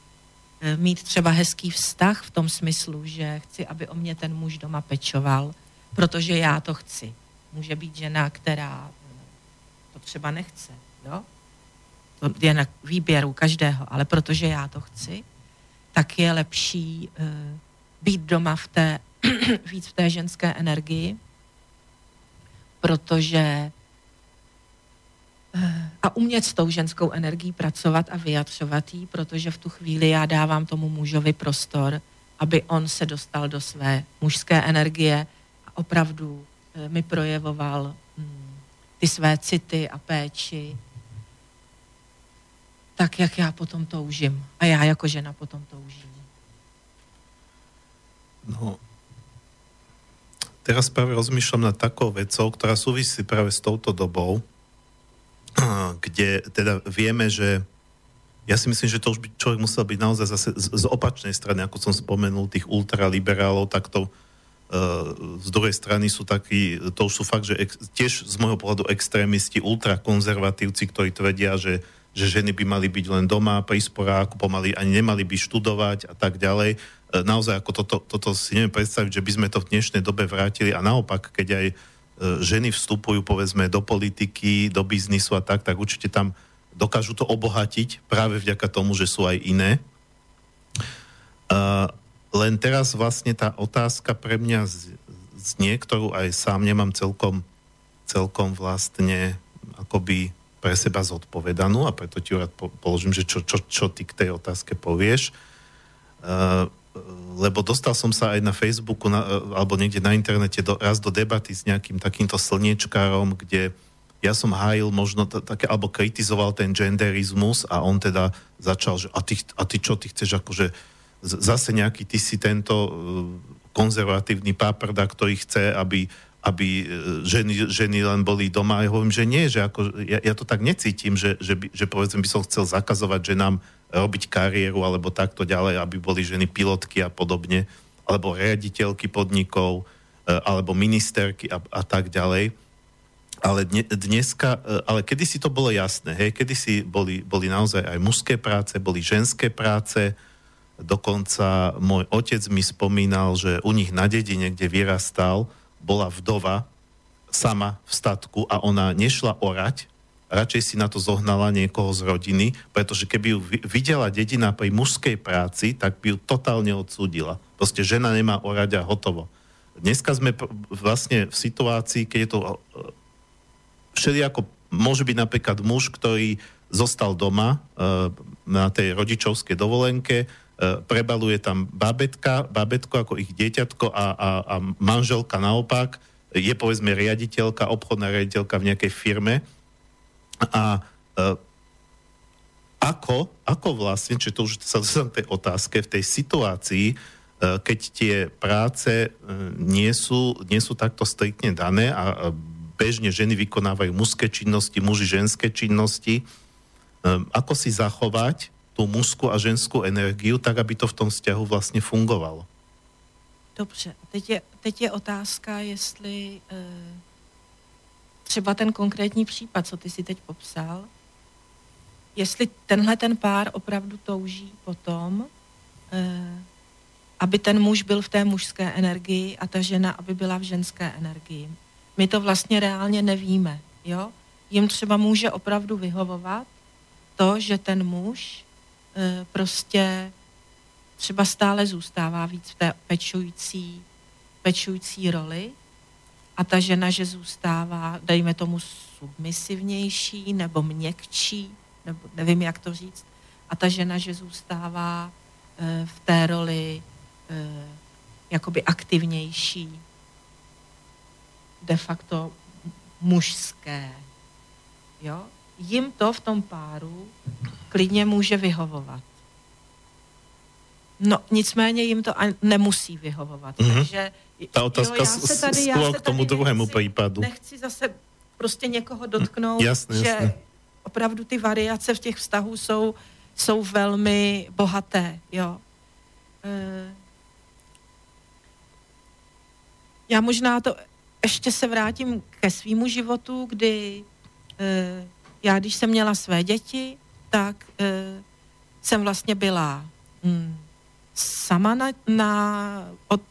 eh, mít třeba hezký vztah v tom smyslu, že chci, aby o mě ten muž doma pečoval, protože já to chci. Může být žena, která to třeba nechce, jo? To je na výběru každého, ale protože já to chci, tak je lepší uh, být doma v té, víc v té ženské energii, protože a umět s tou ženskou energií pracovat a vyjadřovat jí, protože v tu chvíli já dávám tomu mužovi prostor, aby on se dostal do své mužské energie a opravdu uh, mi projevoval um, ty své city a péči tak, jak já potom toužím. A já jako žena potom toužím. No, teraz práve rozmýšľam nad takou vecou, ktorá súvisí práve s touto dobou, kde teda vieme, že ja si myslím, že to už by človek musel byť naozaj zase z, z opačnej strany, ako som spomenul, tých ultraliberálov, tak to uh, z druhej strany sú takí, to už sú fakt, že ex, tiež z môjho pohľadu extrémisti, ultrakonzervatívci, ktorí tvrdia, že že ženy by mali byť len doma pri sporáku, pomaly ani nemali by študovať a tak ďalej. E, naozaj ako toto, toto si neviem predstaviť, že by sme to v dnešnej dobe vrátili a naopak, keď aj ženy vstupujú povedzme do politiky, do biznisu a tak, tak určite tam dokážu to obohatiť práve vďaka tomu, že sú aj iné. Uh, len teraz vlastne tá otázka pre mňa znie, ktorú aj sám nemám celkom, celkom vlastne akoby pre seba zodpovedanú a preto ti rád položím, že čo, čo, čo ty k tej otázke povieš. Uh, lebo dostal som sa aj na Facebooku na, alebo niekde na internete do, raz do debaty s nejakým takýmto slniečkárom, kde ja som hájil možno také, alebo kritizoval ten genderizmus a on teda začal, že a ty, a ty čo, ty chceš akože zase nejaký, ty si tento uh, konzervatívny páprda, ktorý chce, aby aby e, ženy, ženy len boli doma. Ja hovorím, že nie, že ako, ja, ja to tak necítim, že, že, by, že povedzme by som chcel zakazovať ženám robiť kariéru alebo takto ďalej, aby boli ženy pilotky a podobne, alebo riaditeľky podnikov, e, alebo ministerky a, a tak ďalej. Ale dne, dneska, e, ale kedysi to bolo jasné, hej, kedysi boli, boli naozaj aj mužské práce, boli ženské práce, dokonca môj otec mi spomínal, že u nich na dedine, kde vyrastal, bola vdova sama v statku a ona nešla orať, radšej si na to zohnala niekoho z rodiny, pretože keby ju videla dedina pri mužskej práci, tak by ju totálne odsúdila. Proste žena nemá orať a hotovo. Dneska sme vlastne v situácii, keď je to e, všelijako môže byť napríklad muž, ktorý zostal doma uh, na tej rodičovskej dovolenke, E, prebaluje tam babetka, babetko ako ich dieťatko a, a, a manželka naopak je povedzme riaditeľka, obchodná riaditeľka v nejakej firme a e, ako, ako vlastne, či to už sa dostanem tej otázke, v tej situácii, e, keď tie práce e, nie sú, nie sú takto striktne dané a bežne ženy vykonávajú mužské činnosti, muži ženské činnosti, ako si zachovať tu mužskú a ženskou energiu, tak aby to v tom vzťahu vlastně fungovalo. Dobře, teď je, teď je otázka, jestli e, třeba ten konkrétní případ, co ty si teď popsal, jestli tenhle ten pár opravdu touží potom, e, aby ten muž byl v té mužské energii a ta žena, aby byla v ženské energii. My to vlastně reálně nevíme, jo? Jim třeba může opravdu vyhovovat to, že ten muž E, prostě třeba stále zůstává víc v té pečující, pečující roli a ta žena, že zůstává, dejme tomu, submisivnější nebo měkčí, nebo nevím, jak to říct, a ta žena, že zůstává e, v té roli e, jakoby aktivnější, de facto mužské. Jo? Jim to v tom páru klidně může vyhovovat. No, nicméně jim to nemusí vyhovovat. Mm-hmm. Takže, Ta otázka jo, já se tady, já se k tomu druhému nechci, případu. Nechci zase prostě někoho dotknout, jasne, že jasne. opravdu ty variace v těch vztahů jsou, jsou velmi bohaté. Jo. E, já možná to ještě se vrátím ke svýmu životu, kdy e, já, když jsem měla své děti, tak e, jsem vlastně byla hm, sama na, na, od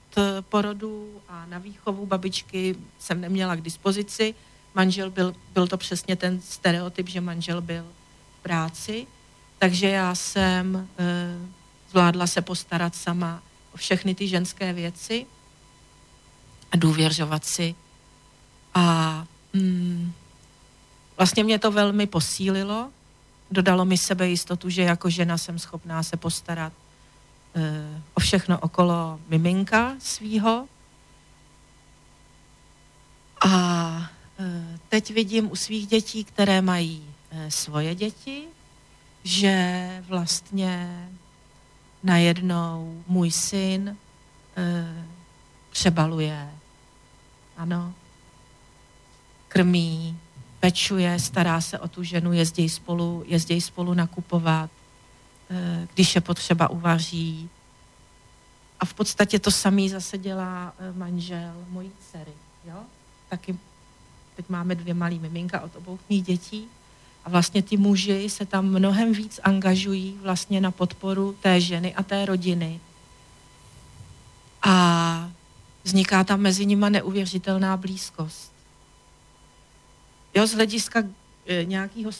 porodu a na výchovu babičky jsem neměla k dispozici. Manžel byl, byl to přesně ten stereotyp, že manžel byl v práci, takže já jsem e, zvládla se postarat sama o všechny ty ženské věci a důvěřovat si. A mm, vlastně mě to velmi posílilo, dodalo mi sebejistotu, že jako žena jsem schopná se postarat o všechno okolo miminka svýho. A e, teď vidím u svých dětí, které mají e, svoje děti, že vlastně najednou můj syn přebaluje, ano, krmí, pečuje, stará se o tu ženu, jezdí spolu, jezdí spolu nakupovat, eh, když je potřeba uvaří. A v podstatě to samý zase dělá eh, manžel mojí dcery. Jo? Taky teď máme dvě malé miminka od obou mých dětí a vlastně ty muži se tam mnohem víc angažují vlastně na podporu té ženy a té rodiny. A vzniká tam mezi nima neuvěřitelná blízkost. Jo, z hlediska nějakého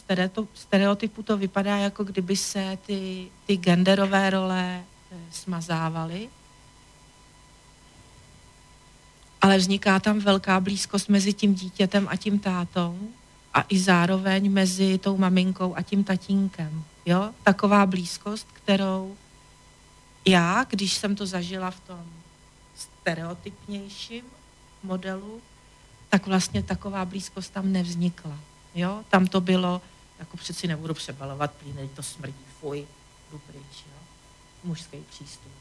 stereotypu to vypadá, jako kdyby se ty, ty genderové role e, smazávaly. Ale vzniká tam velká blízkost mezi tím dítětem a tím tátou a i zároveň mezi tou maminkou a tím tatínkem. Jo? Taková blízkost, kterou já, když jsem to zažila v tom stereotypnějším modelu, tak vlastně taková blízkost tam nevznikla. Jo? Tam to bylo, jako přeci nebudu přebalovat plíny, to smrdí, fuj, jdu pryč. Jo? Mužský přístup.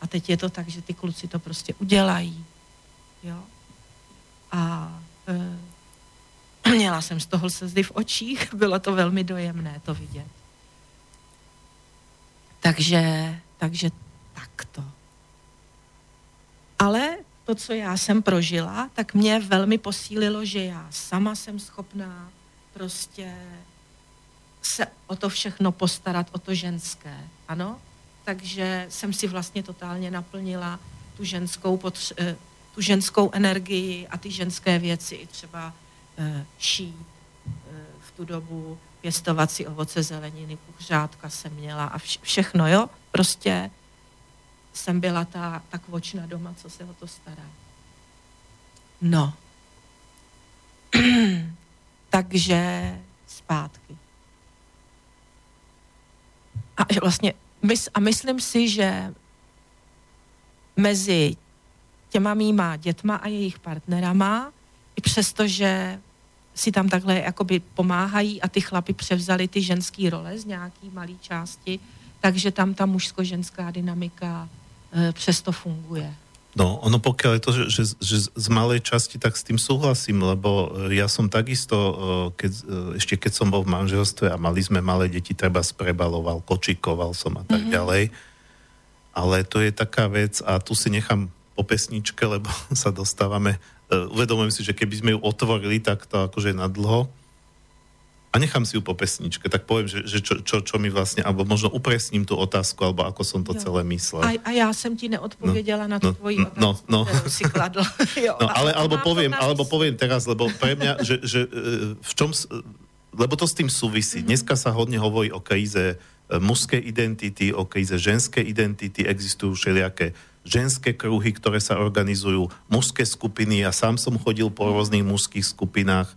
A teď je to tak, že ty kluci to prostě udělají. Jo? A e, měla jsem z toho slzy v očích, bylo to velmi dojemné to vidět. Takže, takže takto. Ale to, co já jsem prožila, tak mě velmi posílilo, že já sama jsem schopná prostě se o to všechno postarat, o to ženské, ano? Takže jsem si vlastně totálně naplnila tu ženskou, eh, tu ženskou energii a ty ženské věci, i třeba e, šít e, v tu dobu, pěstovat si ovoce, zeleniny, kuřátka jsem měla a vše, všechno, jo? Prostě jsem byla ta, ta kvočna doma, co se o to stará. No. Takže zpátky. A vlastně a myslím si, že mezi těma mýma dětma a jejich partnerama, i přesto, že si tam takhle jakoby pomáhají a ty chlapy převzali ty ženské role z nějaký malé části, takže tam ta mužsko-ženská dynamika přesto funguje. No, ono pokiaľ je to, že, že, že z malej časti, tak s tým súhlasím, lebo e, ja som takisto, e, keď, ešte keď som bol v manželstve a mali sme malé deti, treba sprebaloval, kočikoval som a tak mm-hmm. ďalej. Ale to je taká vec a tu si nechám po pesničke, lebo sa dostávame, uvedomujem si, že keby sme ju otvorili, tak to akože na dlho a nechám si ju po pesničke, tak poviem, že, že čo, čo, čo mi vlastne, alebo možno upresním tú otázku, alebo ako som to jo. celé myslel. A, a já jsem ti neodpověděla no, na tu no, tvoji no, otázku, no, no. si kladl. jo, no, ale, alebo poviem, alebo poviem teraz, lebo pre mňa, že, že e, v čom, lebo to s tým súvisí. Mm-hmm. Dneska sa hodne hovorí o kríze e, mužské identity, o kríze ženské identity, existujú všelijaké ženské kruhy, ktoré sa organizujú, mužské skupiny. Ja sám som chodil po rôznych mužských skupinách.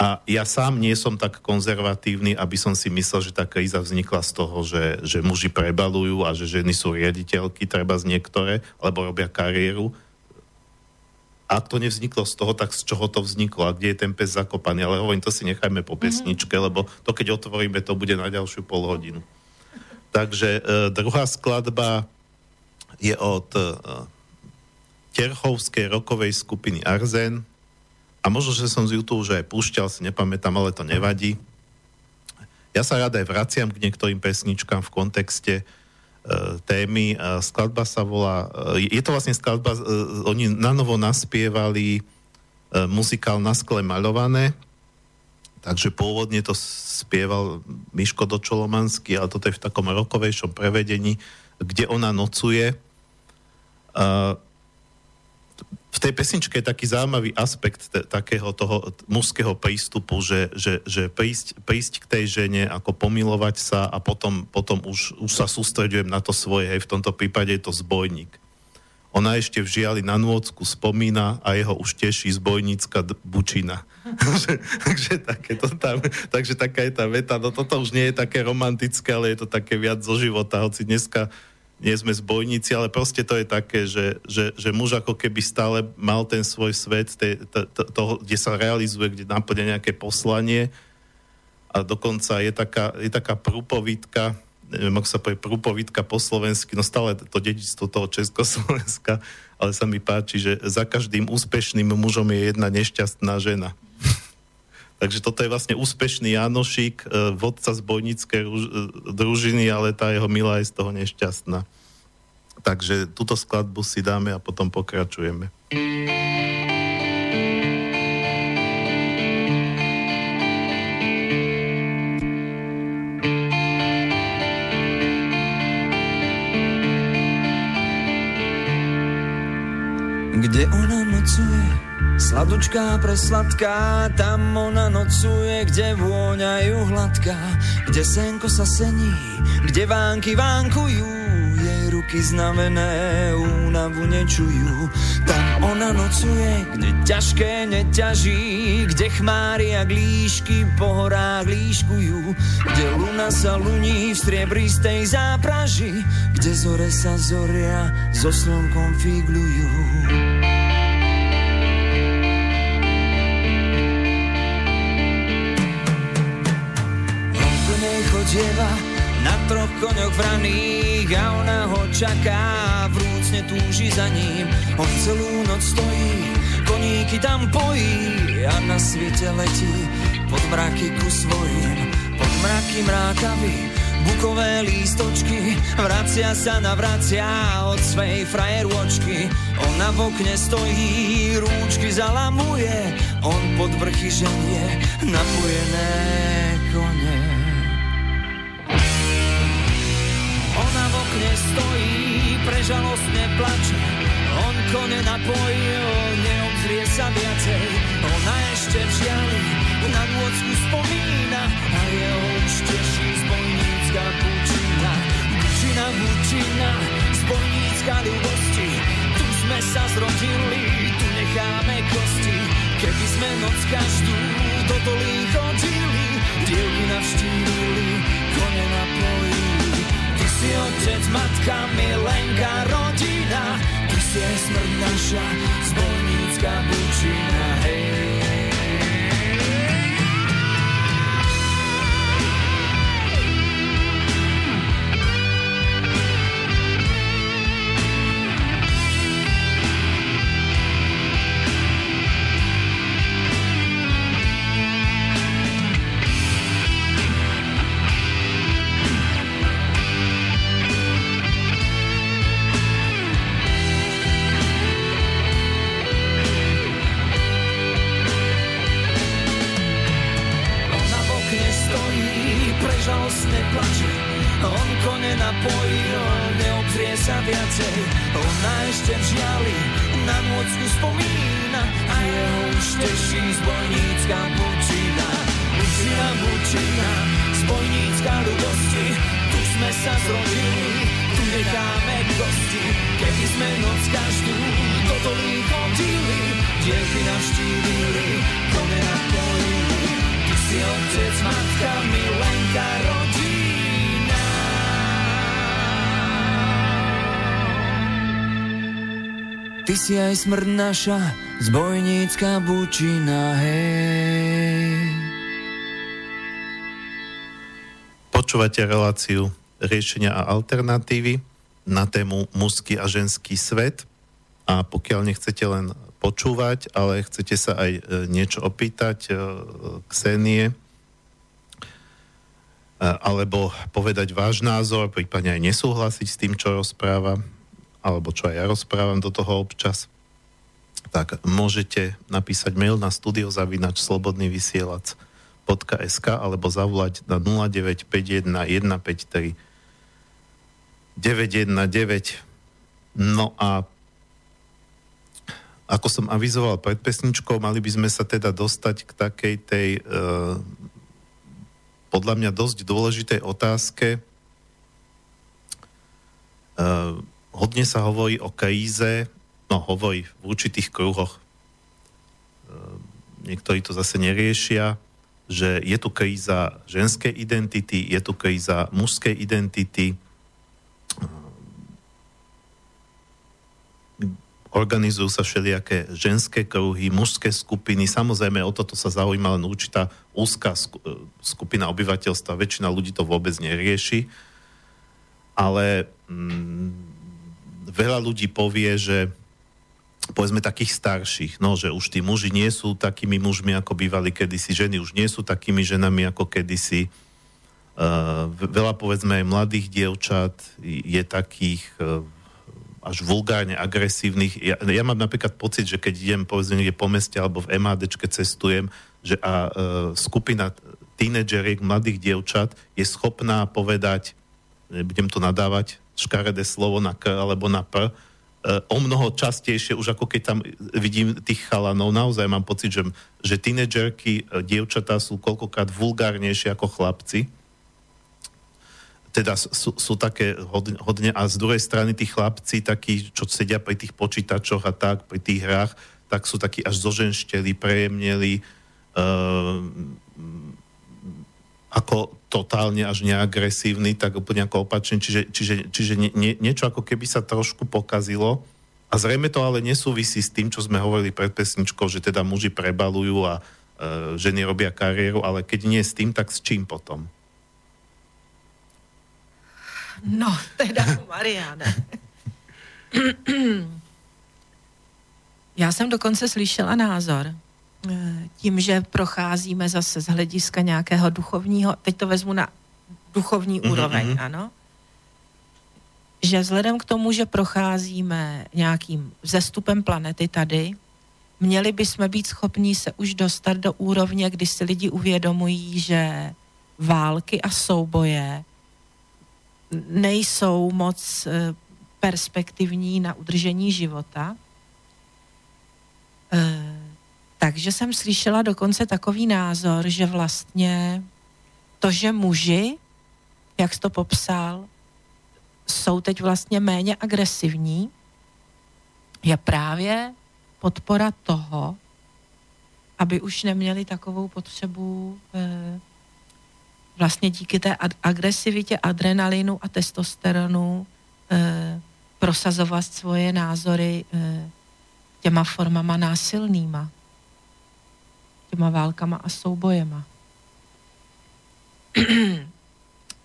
A ja sám nie som tak konzervatívny, aby som si myslel, že tá kríza vznikla z toho, že, že muži prebalujú a že ženy sú riaditeľky, treba z niektoré, alebo robia kariéru ak to nevzniklo z toho, tak z čoho to vzniklo a kde je ten pes zakopaný. Ale hovorím, to si nechajme po mhm. pesničke, lebo to keď otvoríme, to bude na ďalšiu pol hodinu. Takže e, druhá skladba je od e, Terchovskej rokovej skupiny Arzen. A možno, že som z YouTube už aj púšťal, si nepamätám, ale to nevadí. Ja sa rád aj vraciam k niektorým pesničkám v kontexte E, témy. Skladba sa volá, e, je to vlastne skladba, e, oni na novo naspievali muzikál Na skle maľované, takže pôvodne to spieval Miško Dočolomanský, ale toto je v takom rokovejšom prevedení, kde ona nocuje v tej pesničke je taký zaujímavý aspekt takého toho mužského prístupu, že, že, že prísť, prísť k tej žene, ako pomilovať sa a potom, potom už, už sa sústredujem na to svoje, hej, v tomto prípade je to zbojník. Ona ešte v žiali na nôcku spomína a jeho už teší zbojnícka bučina. takže, také to tam, takže taká je tá veta. No toto už nie je také romantické, ale je to také viac zo života, hoci dneska nie sme zbojníci, ale proste to je také, že, že, že muž ako keby stále mal ten svoj svet, te, te, te, toho, kde sa realizuje, kde naplňa nejaké poslanie a dokonca je taká, je taká prúpovítka, neviem, ako sa povie prúpovítka po slovensky, no stále to dedičstvo toho Československa, ale sa mi páči, že za každým úspešným mužom je jedna nešťastná žena. Takže toto je vlastne úspešný Janošik, e, vodca zbojníckej e, družiny, ale tá jeho milá je z toho nešťastná. Takže túto skladbu si dáme a potom pokračujeme. Kde ona nocuje? Sladučká presladká, tam ona nocuje, kde vôňajú hladká, kde senko sa sení, kde vánky vánkujú, jej ruky znavené únavu nečujú. Tam ona nocuje, kde ťažké neťaží, kde chmári a glíšky po horách líškujú, kde luna sa luní v striebristej zápraži, kde zore sa zoria so slnkom figlujú. Dieva na troch koňoch vraných a ona ho čaká, vrúcne túži za ním. On celú noc stojí, koníky tam pojí a na svete letí pod mraky ku svojim, pod mraky mrákavy, bukové lístočky, vracia sa navracia od svej frajerôčky. Ona v okne stojí, rúčky zalamuje, on pod vrchy ženie, napojené kone. okne stojí, prežalostne plače. On kone napojil, neobzrie sa viacej. Ona ešte v žiali na nôcku spomína a jeho už teší zbojnícka pučina. Pučina, pučina, zbojnícka ľubosti. Tu sme sa zrodili, tu necháme kosti. Keby sme noc každú do dolí chodili, dievky navštívili, kone napojili si otec, matka, milenka, rodina, ty si aj smrť naša, zbojnícka bučina, hej. Aj smrť naša, zbojnícka bučina, hej. Počúvate reláciu riešenia a alternatívy na tému mužský a ženský svet a pokiaľ nechcete len počúvať, ale chcete sa aj e, niečo opýtať e, Ksenie, e, alebo povedať váš názor, prípadne aj nesúhlasiť s tým, čo rozpráva, alebo čo aj ja rozprávam do toho občas, tak môžete napísať mail na studiozavinač slobodný vysielač www.slobodnyvysielac.sk alebo zavolať na 0951 153 919. No a ako som avizoval pred pesničkou, mali by sme sa teda dostať k takej tej e, podľa mňa dosť dôležitej otázke. E, hodne sa hovorí o kríze, no hovorí v určitých kruhoch. E, niektorí to zase neriešia že je tu kríza ženskej identity, je tu kríza mužskej identity, organizujú sa všelijaké ženské kruhy, mužské skupiny. Samozrejme, o toto sa zaujíma len určitá úzká skupina obyvateľstva. Väčšina ľudí to vôbec nerieši. Ale mm, veľa ľudí povie, že povedzme takých starších, no, že už tí muži nie sú takými mužmi, ako bývali kedysi, ženy už nie sú takými ženami, ako kedysi. Uh, veľa, povedzme, aj mladých dievčat je takých uh, až vulgárne agresívnych. Ja, ja mám napríklad pocit, že keď idem, povedzme, niekde po meste alebo v MHDčke cestujem, že a uh, skupina tínedžeriek, mladých dievčat je schopná povedať, nebudem to nadávať, škaredé slovo na K alebo na P, o mnoho častejšie, už ako keď tam vidím tých chalanov, naozaj mám pocit, že, že tínedžerky, e, dievčatá sú koľkokrát vulgárnejšie ako chlapci. Teda sú, sú také hodne, hodne, a z druhej strany tí chlapci, takí, čo sedia pri tých počítačoch a tak, pri tých hrách, tak sú takí až zoženšteli, prejemneli, uh, ako totálne až neagresívny, tak úplne ako opačne. Čiže, čiže, čiže nie, nie, niečo ako keby sa trošku pokazilo. A zrejme to ale nesúvisí s tým, čo sme hovorili pred pesničkou, že teda muži prebalujú a e, ženy robia kariéru, ale keď nie s tým, tak s čím potom? No, teda Mariane. Já jsem dokonce slyšela názor, tím, že procházíme zase z hlediska nějakého duchovního, teď to vezmu na duchovní mm-hmm. úroveň, mhm. ano, že vzhledem k tomu, že procházíme nějakým zestupem planety tady, měli bychom být schopní se už dostat do úrovně, kdy si lidi uvědomují, že války a souboje nejsou moc eh, perspektivní na udržení života. E, takže jsem slyšela dokonce takový názor, že vlastně to, že muži, jak jsi to popsal, jsou teď vlastně méně agresivní, je právě podpora toho, aby už neměli takovou potřebu e, vlastně díky té agresivitě adrenalinu a testosteronu e, prosazovat svoje názory e, těma formama násilnýma těma válkama a soubojema.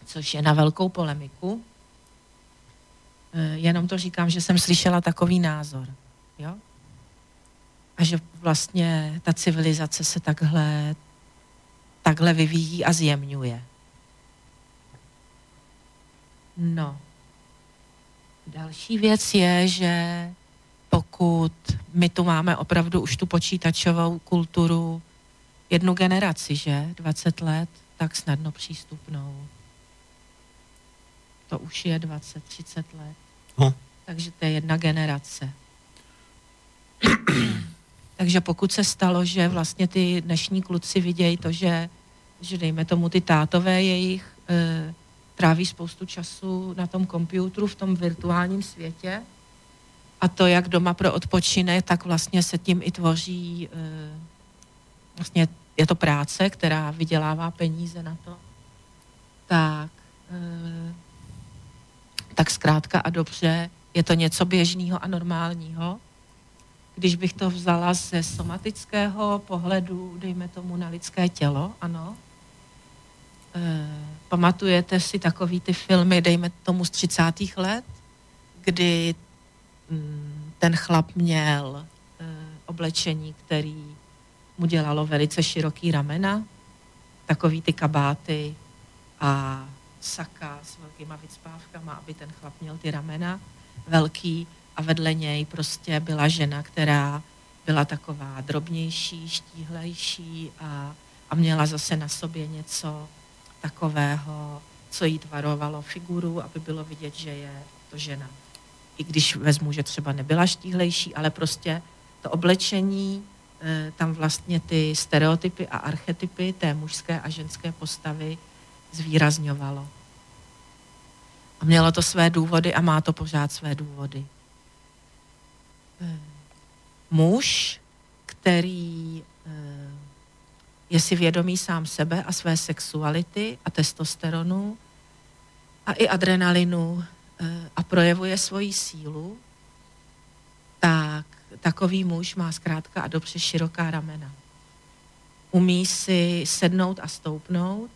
Což je na velkou polemiku. E, jenom to říkám, že jsem slyšela takový názor. Jo? A že vlastně ta civilizace se takhle, takhle vyvíjí a zjemňuje. No. Další věc je, že pokud my tu máme opravdu už tu počítačovou kulturu, jednu generaci, že? 20 let, tak snadno přístupnou. To už je 20-30 let. No. Takže to je jedna generace. Takže pokud se stalo, že vlastně ty dnešní kluci vidějí to, že, že dejme tomu ty tátové jejich e, tráví spoustu času na tom počítači v tom virtuálním světě a to, jak doma pro odpočinek, tak vlastně se tím i tvoří, eh, vlastně je to práce, která vydělává peníze na to, tak, eh, tak zkrátka a dobře je to něco běžného a normálního. Když bych to vzala ze somatického pohledu, dejme tomu na lidské tělo, ano, e, pamatujete si takový ty filmy, dejme tomu z 30. let, kdy mm, ten chlap měl e, oblečení, který mu dělalo velice široký ramena, takový ty kabáty a saka s velkýma vycpávkama, aby ten chlap měl ty ramena velký a vedle něj prostě byla žena, která byla taková drobnější, štíhlejší a, a měla zase na sobě něco takového, co jí tvarovalo figuru, aby bylo vidět, že je to žena. I když vezmu, že třeba nebyla štíhlejší, ale prostě to oblečení, tam vlastně ty stereotypy a archetypy té mužské a ženské postavy zvýrazňovalo. A mělo to své důvody a má to pořád své důvody. Eh, muž, který eh, je si vědomý sám sebe a své sexuality a testosteronu a i adrenalinu eh, a projevuje svoji sílu, tak takový muž má zkrátka a dobře široká ramena. Umí si sednout a stoupnout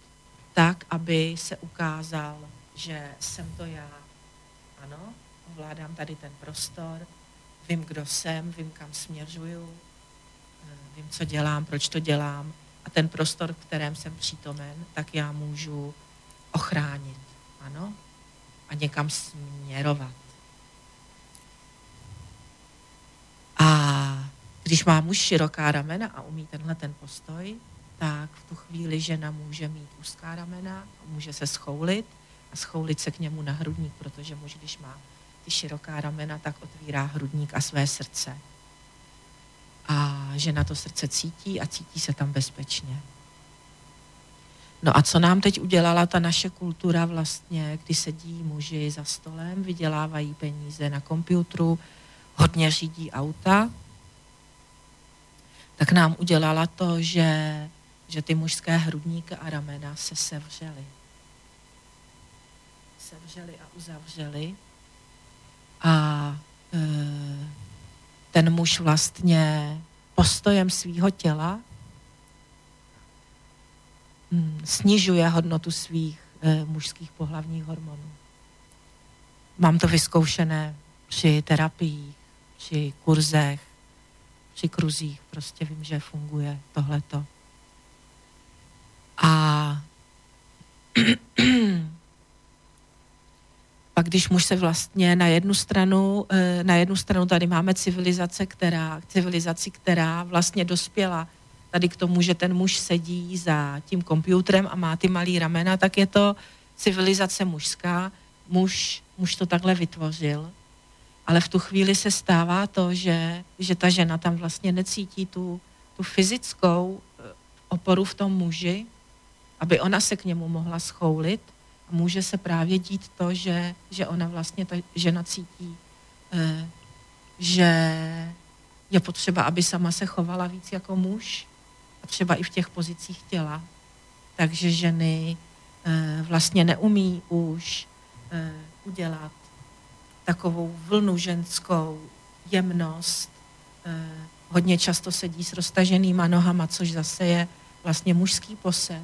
tak, aby se ukázal že jsem to já. Ano, ovládám tady ten prostor, vím, kdo jsem, vím, kam směřuju, eh, vím, co dělám, proč to dělám a ten prostor, v kterém jsem přítomen, tak já můžu ochránit. Ano? A někam směrovat. A když má muž široká ramena a umí tenhle ten postoj, tak v tu chvíli žena může mít úzká ramena, může se schoulit a schoulit se k němu na hrudník, protože muž, když má ty široká ramena, tak otvírá hrudník a své srdce. A žena to srdce cítí a cítí se tam bezpečně. No a co nám teď udělala ta naše kultura vlastně, kdy sedí muži za stolem, vydělávají peníze na počítači, hodně řídí auta, tak nám udělala to, že, že ty mužské hrudníky a ramena se sevřely sevřeli a uzavřeli. A e, ten muž vlastně postojem svého těla hm, snižuje hodnotu svých e, mužských pohlavních hormonů. Mám to vyzkoušené při terapiích, při kurzech, při kruzích. Prostě vím, že funguje tohleto. A pak když muž se vlastně na jednu stranu, eh, na jednu stranu tady máme civilizace, která, civilizaci, která vlastně dospěla tady k tomu, že ten muž sedí za tím počítačem a má ty malý ramena, tak je to civilizace mužská. Muž, muž to takhle vytvořil. Ale v tu chvíli se stává to, že, že ta žena tam vlastně necítí tu, tu fyzickou eh, oporu v tom muži, aby ona se k němu mohla schoulit, a může se právě dít to, že, že ona vlastně, ta žena cítí, eh, že je potřeba, aby sama se chovala víc jako muž a třeba i v těch pozicích těla. Takže ženy eh, vlastně neumí už udělat takovou vlnu ženskou jemnost. Hodně často sedí s roztaženýma nohama, což zase je vlastně mužský posed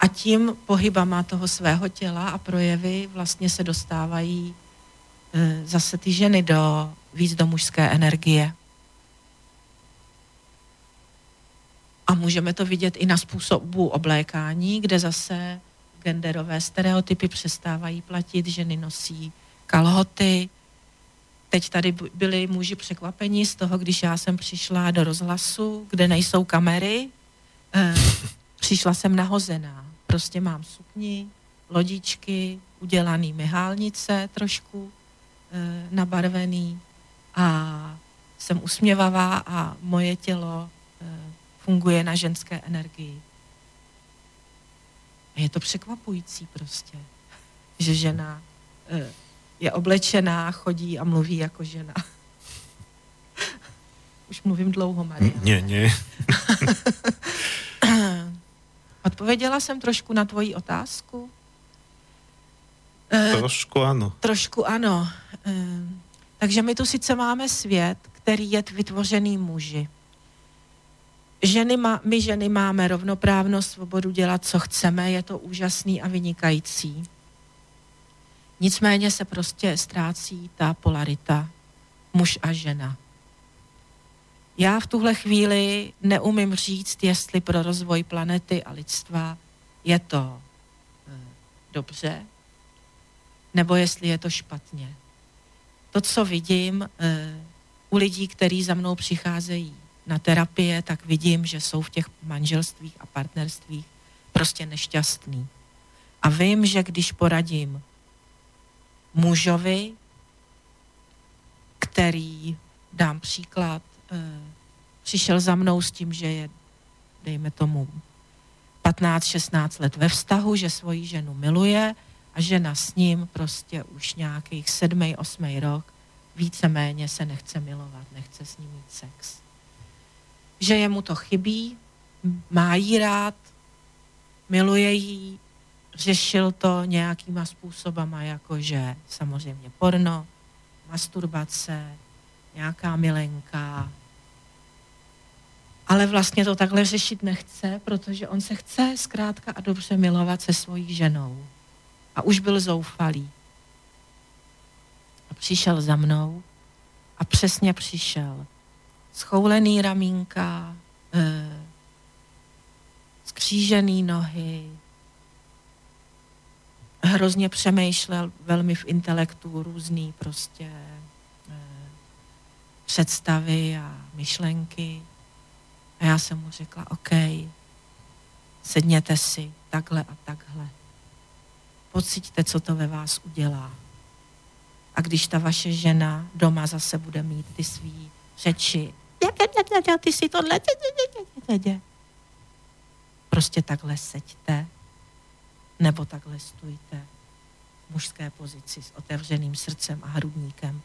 a tím pohybama toho svého těla a projevy vlastně se dostávají e, zase ty ženy do víc do mužské energie. A můžeme to vidět i na způsobu oblékání, kde zase genderové stereotypy přestávají platit, ženy nosí kalhoty. Teď tady byli muži překvapení z toho, když já jsem přišla do rozhlasu, kde nejsou kamery. E, přišla jsem nahozená prostě mám sukni, lodičky, udělaný myhálnice trošku e, nabarvený a jsem usměvavá a moje tělo e, funguje na ženské energii. A je to překvapující prostě, že žena eh, je oblečená, chodí a mluví jako žena. Už mluvím dlouho, Maria. Ne, ne. Odpověděla jsem trošku na tvoji otázku? Eh, trošku ano. Trošku ano. Eh, takže my tu sice máme svět, který je vytvořený muži. Ženy má, my ženy máme rovnoprávnost, svobodu dělat, co chceme, je to úžasný a vynikající. Nicméně se prostě ztrácí ta polarita muž a žena. Já v tuhle chvíli neumím říct, jestli pro rozvoj planety a lidstva je to e, dobře, nebo jestli je to špatně. To, co vidím e, u lidí, kteří za mnou přicházejí na terapie, tak vidím, že jsou v těch manželstvích a partnerstvích prostě nešťastný. A vím, že když poradím mužovi, který, dám příklad, eh, přišel za mnou s tím, že je, dejme tomu, 15-16 let ve vztahu, že svoji ženu miluje a žena s ním prostě už nějakých sedmý, osmý rok víceméně se nechce milovat, nechce s ním mít sex. Že jemu to chybí, má jí rád, miluje jí, řešil to nějakýma způsobama, jakože samozřejmě porno, masturbace, nějaká milenka, ale vlastně to takhle řešit nechce, protože on se chce zkrátka a dobře milovat se svojí ženou. A už byl zoufalý. A přišel za mnou a přesně přišel. Schoulený ramínka, e, skřížený nohy, hrozně přemýšlel velmi v intelektu různý prostě e, představy a myšlenky. A já jsem mu řekla, OK, sedněte si takhle a takhle. Pocítíte, co to ve vás udělá. A když ta vaše žena doma zase bude mít ty svý řeči, ty si tohle, prostě takhle seďte nebo takhle stůjte v mužské pozici s otevřeným srdcem a hrudníkem.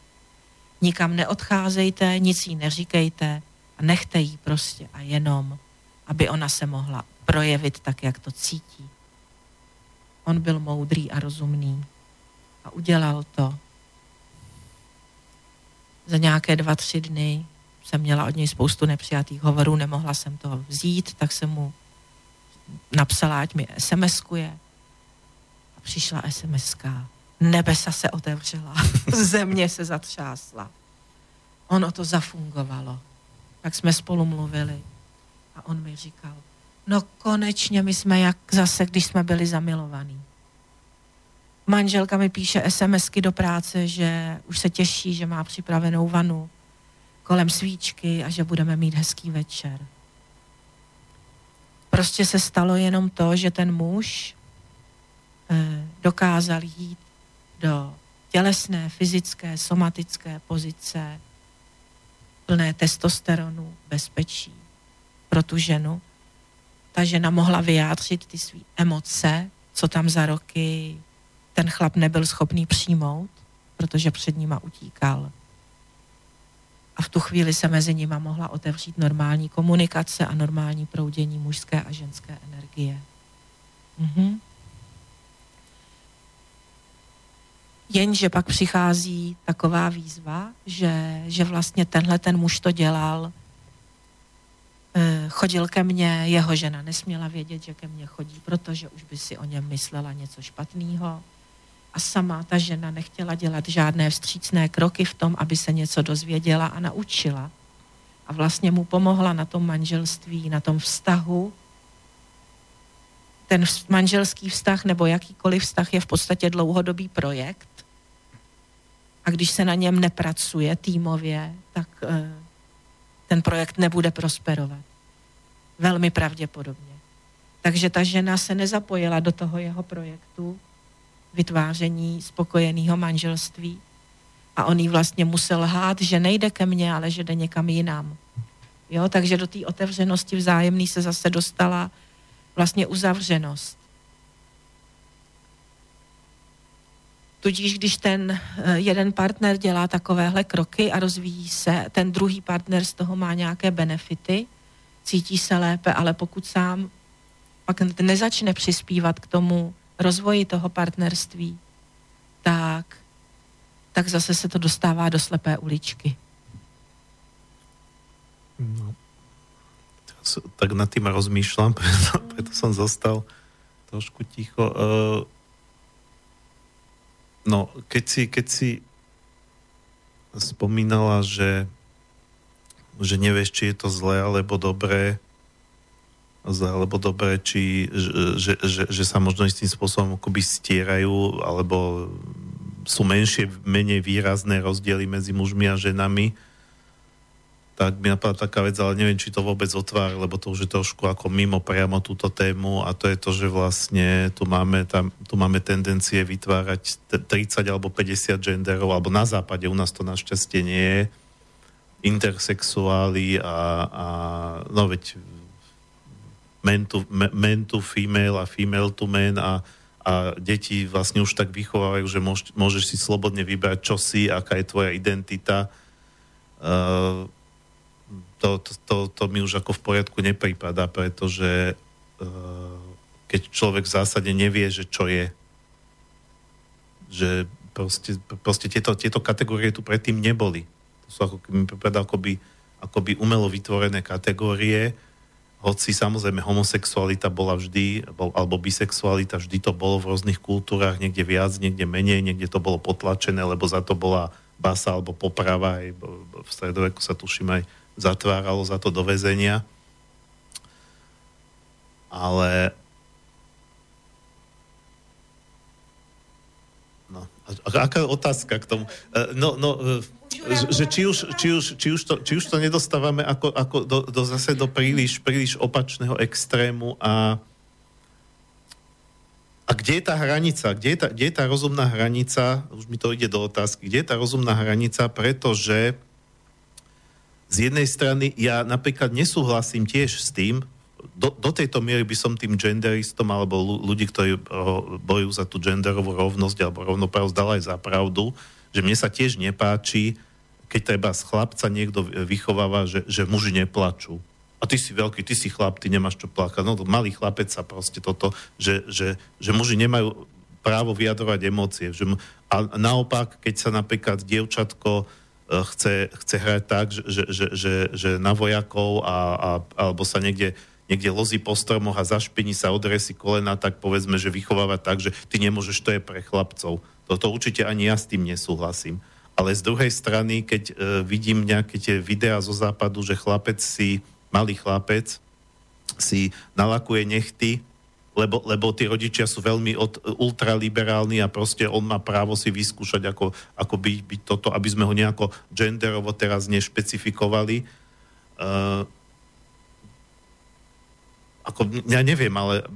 Nikam neodcházejte, nic jí neříkejte a nechte jí prostě a jenom, aby ona se mohla projevit tak, jak to cítí. On byl moudrý a rozumný a udělal to. Za nějaké dva, tři dny jsem měla od něj spoustu nepřijatých hovorů, nemohla jsem to vzít, tak jsem mu napsala, ať mi SMS-kuje přišla sms Nebesa se otevřela, země se zatřásla. Ono to zafungovalo. Tak jsme spolu mluvili a on mi říkal, no konečně my jsme jak zase, když jsme byli zamilovaní. Manželka mi píše SMSky do práce, že už se těší, že má připravenou vanu kolem svíčky a že budeme mít hezký večer. Prostě se stalo jenom to, že ten muž Eh, dokázal jít do tělesné, fyzické, somatické pozice plné testosteronu, bezpečí pro tu ženu. Ta žena mohla vyjádřit ty své emoce, co tam za roky ten chlap nebyl schopný přijmout, protože před nima utíkal. A v tu chvíli se mezi nima mohla otevřít normální komunikace a normální proudění mužské a ženské energie. Mhm. Jenže pak přichází taková výzva, že, že vlastně tenhle ten muž to dělal, eh, chodil ke mně, jeho žena nesměla vědět, že ke mně chodí, protože už by si o něm myslela něco špatného. A sama ta žena nechtěla dělat žádné vstřícné kroky v tom, aby se něco dozvěděla a naučila. A vlastně mu pomohla na tom manželství, na tom vztahu. Ten manželský vztah nebo jakýkoliv vztah je v podstatě dlouhodobý projekt a když se na něm nepracuje týmově, tak eh, ten projekt nebude prosperovat. Velmi pravděpodobně. Takže ta žena se nezapojila do toho jeho projektu vytváření spokojeného manželství. A on jí vlastně musel lhát, že nejde ke mně, ale že jde někam jinam. Jo, takže do té otevřenosti vzájemný se zase dostala vlastně uzavřenost. Tudíž, když ten eh, jeden partner dělá takovéhle kroky a rozvíjí se, ten druhý partner z toho má nějaké benefity, cítí se lépe, ale pokud sám pak nezačne přispívat k tomu rozvoji toho partnerství, tak, tak zase se to dostává do slepé uličky. No. Tak nad tým rozmýšľam, preto, preto som zostal trošku ticho. Uh, no, keď si, keď si spomínala, že, že nevieš, či je to zlé alebo dobré, alebo dobré, či, že, že, že sa možno istým spôsobom akoby stierajú, alebo sú menšie, menej výrazné rozdiely medzi mužmi a ženami, tak mi napadá taká vec, ale neviem, či to vôbec otvára, lebo to už je trošku ako mimo priamo túto tému a to je to, že vlastne tu máme, tam, tu máme tendencie vytvárať 30 alebo 50 genderov, alebo na západe u nás to našťastie nie je, intersexuáli a, a no veď man to, man to female a female to man a, a deti vlastne už tak vychovávajú, že môž, môžeš si slobodne vybrať, čo si, aká je tvoja identita. Uh, to, to, to, to mi už ako v poriadku nepripadá, pretože uh, keď človek v zásade nevie, že čo je, že proste, proste tieto, tieto kategórie tu predtým neboli. To sú ako, mi pripadá akoby, akoby umelo vytvorené kategórie, hoci samozrejme homosexualita bola vždy, alebo bisexualita vždy to bolo v rôznych kultúrach, niekde viac, niekde menej, niekde to bolo potlačené, lebo za to bola basa alebo poprava, aj v stredoveku sa tuším aj zatváralo za to do väzenia. Ale No, aká otázka k tomu? E, no, no, e, že či už, či už, či už, to, či už to nedostávame ako, ako do, do zase do príliš, príliš opačného extrému a a kde je tá hranica? Kde je tá, kde je tá rozumná hranica? Už mi to ide do otázky. Kde je tá rozumná hranica? Pretože z jednej strany ja napríklad nesúhlasím tiež s tým, do, do tejto miery by som tým genderistom alebo ľudí, ktorí bojujú za tú genderovú rovnosť alebo rovnoprávnosť dal aj za pravdu, že mne sa tiež nepáči, keď treba z chlapca niekto vychováva, že, že muži neplačú. A ty si veľký, ty si chlap, ty nemáš čo plakať. No malý chlapec sa proste toto, že, že, že muži nemajú právo vyjadrovať emócie. Že, a naopak, keď sa napríklad dievčatko Eh, chce, chce hrať tak, že, že, že, že na vojakov a, a, alebo sa niekde, niekde lozí po stromoch a zašpiní sa odresí kolena, tak povedzme, že vychováva tak, že ty nemôžeš, to je pre chlapcov. Toto určite ani ja s tým nesúhlasím. Ale z druhej strany, keď uh, vidím nejaké tie videá zo západu, že chlapec si, malý chlapec, si nalakuje nechty lebo, lebo tí rodičia sú veľmi od, ultraliberálni a proste on má právo si vyskúšať, ako, ako byť, byť toto, aby sme ho nejako genderovo teraz nešpecifikovali. Uh, ako, ja neviem, ale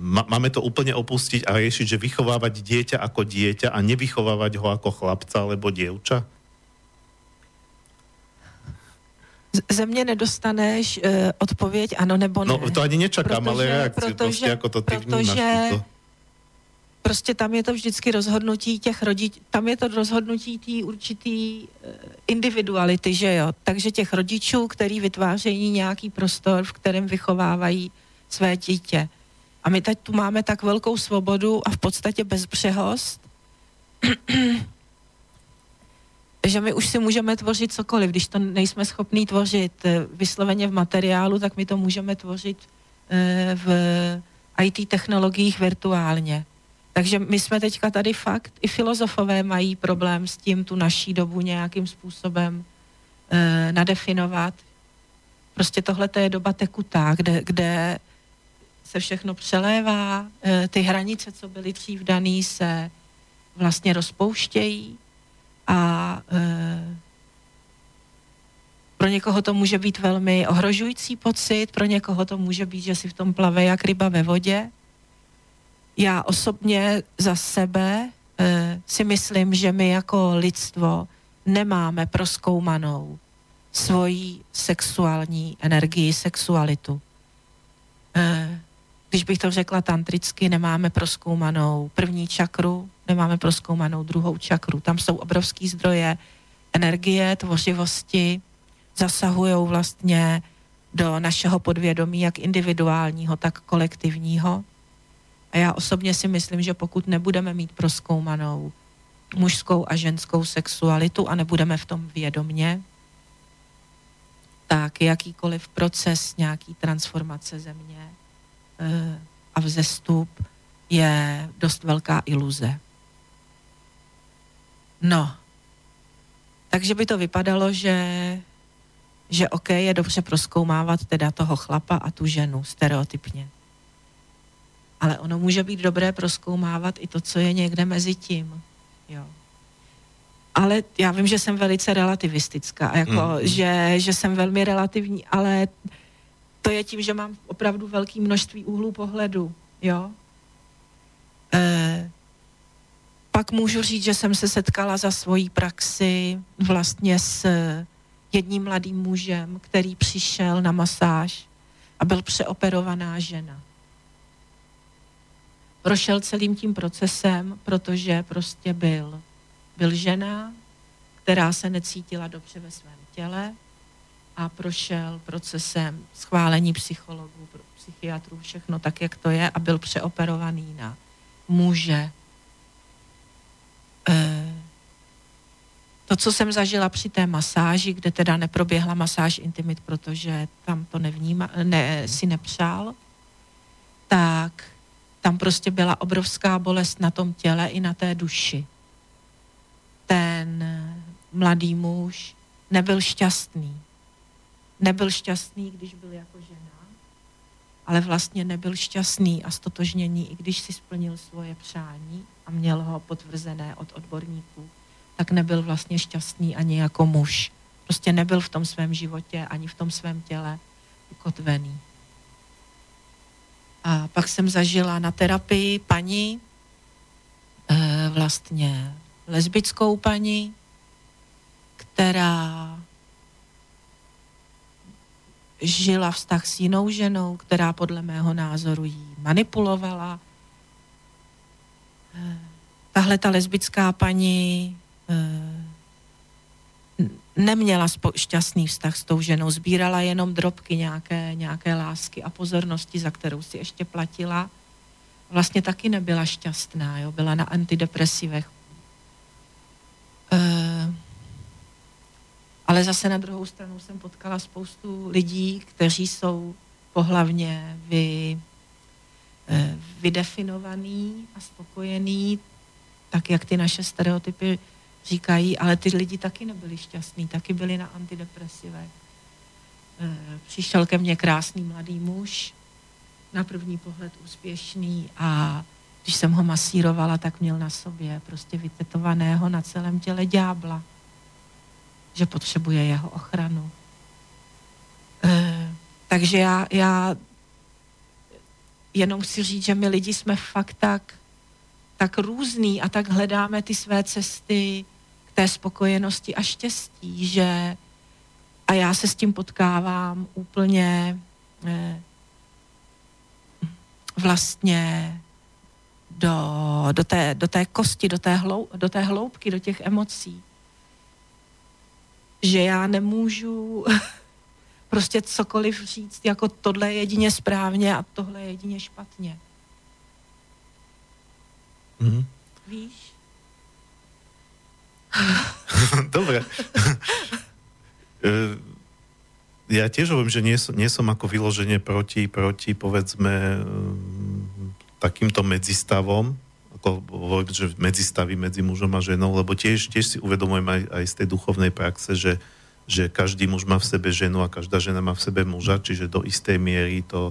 máme to úplne opustiť a riešiť, že vychovávať dieťa ako dieťa a nevychovávať ho ako chlapca alebo dievča? ze mě nedostaneš uh, odpověď ano nebo no, ne. No to ani protože, ale reakci, protože, prostě jako to ty protože, vnímáš. To. Prostě tam je to vždycky rozhodnutí těch rodičů, tam je to rozhodnutí té určitý uh, individuality, že jo. Takže těch rodičů, který vytvářejí nějaký prostor, v kterém vychovávají své dítě. A my teď tu máme tak velkou svobodu a v podstatě bezbřehost, že my už si můžeme tvořit cokoliv. Když to nejsme schopní tvořit eh, vysloveně v materiálu, tak my to můžeme tvořit eh, v IT technologiích virtuálně. Takže my jsme teďka tady fakt, i filozofové mají problém s tím tu naší dobu nějakým způsobem eh, nadefinovat. Prostě tohle je doba tekutá, kde, kde se všechno přelévá, ty hranice, co byly dřív daný, se vlastně rozpouštějí a e, pro někoho to může být velmi ohrožující pocit, pro někoho to může být, že si v tom plave jak ryba ve vodě. Já osobně za sebe e, si myslím, že my jako lidstvo nemáme proskoumanou svoji sexuální energii, sexualitu. Když bych to řekla tantricky, nemáme proskoumanou první čakru, nemáme proskoumanou druhou čakru. Tam jsou obrovský zdroje energie, tvořivosti, zasahují vlastně do našeho podvědomí, jak individuálního, tak kolektivního. A já osobně si myslím, že pokud nebudeme mít proskoumanou mužskou a ženskou sexualitu a nebudeme v tom vědomně, tak jakýkoliv proces nějaký transformace země a vzestup je dost velká iluze. No, takže by to vypadalo, že, že OK, je dobře proskoumávat teda toho chlapa a tu ženu stereotypně. Ale ono může být dobré proskoumávat i to, co je někde mezi tím. Jo. Ale já vím, že jsem velice relativistická, jako, mm. že, že jsem velmi relativní, ale to je tím, že mám opravdu velké množství úhlů pohledu. Jo? E, pak můžu říct, že jsem se setkala za svojí praxi vlastně s jedním mladým mužem, který přišel na masáž a byl přeoperovaná žena. Prošel celým tím procesem, protože prostě byl, byl žena, která se necítila dobře ve svém těle a prošel procesem schválení psychologů, psychiatrů, všechno tak, jak to je a byl přeoperovaný na muže, Eh, to, co jsem zažila při té masáži, kde teda neproběhla masáž intimit, protože tam to nevníma, ne, si nepřál, tak tam prostě byla obrovská bolest na tom těle i na té duši. Ten mladý muž nebyl šťastný. Nebyl šťastný, když byl jako žena, ale vlastně nebyl šťastný a stotožněný, i když si splnil svoje přání a měl ho potvrzené od odborníků, tak nebyl vlastně šťastný ani jako muž. Prostě nebyl v tom svém životě ani v tom svém těle ukotvený. A pak jsem zažila na terapii paní, eh, vlastně lesbickou paní, která žila vztah s jinou ženou, která podle mého názoru jí manipulovala, tahle ta lesbická paní eh, neměla šťastný vztah s tou ženou, sbírala jenom drobky nějaké, nějaké lásky a pozornosti, za kterou si ještě platila. Vlastně taky nebyla šťastná, jo? byla na antidepresivech. E, ale zase na druhou stranu jsem potkala spoustu lidí, kteří jsou pohlavně vy, Eh, vydefinovaný a spokojený, tak jak ty naše stereotypy říkají, ale ty lidi taky nebyli šťastní, taky byli na antidepresivech. Přišel ke mně krásný mladý muž, na první pohled úspěšný a když jsem ho masírovala, tak měl na sobě prostě vytetovaného na celém těle ďábla, že potřebuje jeho ochranu. E, takže já, já jenom chci říct, že my lidi jsme fakt tak, tak různý a tak hledáme ty své cesty k té spokojenosti a štěstí, že a já se s tím potkávám úplně eh, vlastně do, do, té, do té kosti, do té, hlou, do té hloubky, do těch emocí. Že já nemůžu prostě cokoliv říct, jako tohle je jedině správně a tohle je jedině špatně. Mm. Víš? Dobre. E, ja tiež hovorím, že nie som, nie som ako vyloženie proti, proti povedzme takýmto medzistavom, ako hovorím, že medzistavy medzi mužom a ženou, lebo tiež, tiež si uvedomujem aj, aj z tej duchovnej praxe, že že každý muž má v sebe ženu a každá žena má v sebe muža, čiže do istej miery to,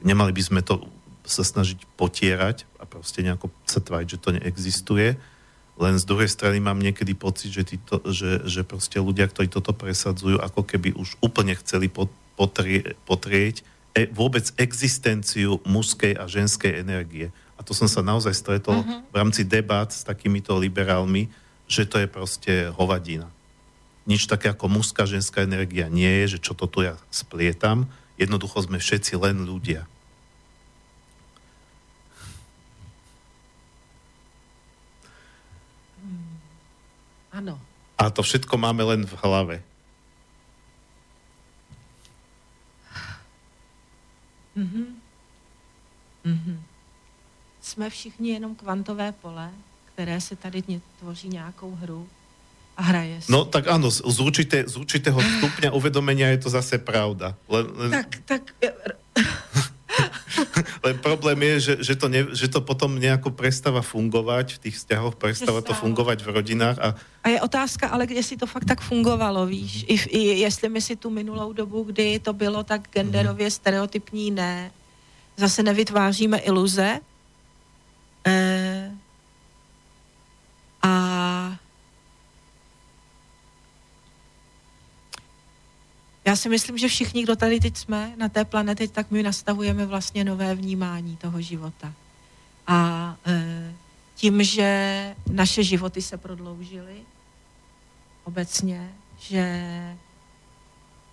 nemali by sme to sa snažiť potierať a proste nejako sa tváriť, že to neexistuje. Len z druhej strany mám niekedy pocit, že, títo, že, že proste ľudia, ktorí toto presadzujú, ako keby už úplne chceli potrie, potrieť e, vôbec existenciu mužskej a ženskej energie. A to som sa naozaj stretol uh-huh. v rámci debát s takýmito liberálmi, že to je proste hovadina nič také ako mužská, ženská energia nie je, že čo to tu ja splietam. Jednoducho sme všetci len ľudia. Ano. A to všetko máme len v hlave. Mm-hmm. Mm-hmm. Jsme všichni jenom kvantové pole, které se tady tvoří nějakou hru a hraje si. No tak áno, z, určité, z určitého stupňa uvedomenia je to zase pravda. Len, len... Tak, tak... len problém je, že, že, to ne, že to potom nejako prestáva fungovať v tých vzťahoch, prestáva to fungovať v rodinách. A... a je otázka, ale jestli to fakt tak fungovalo, víš? I, i jestli my si tu minulou dobu, kdy to bylo tak genderově stereotypní, ne. Zase nevytváříme iluze. E... A Já si myslím, že všichni, kdo tady teď jsme na té planetě, tak my nastavujeme vlastně nové vnímání toho života. A e, tím, že naše životy se prodloužily obecně, že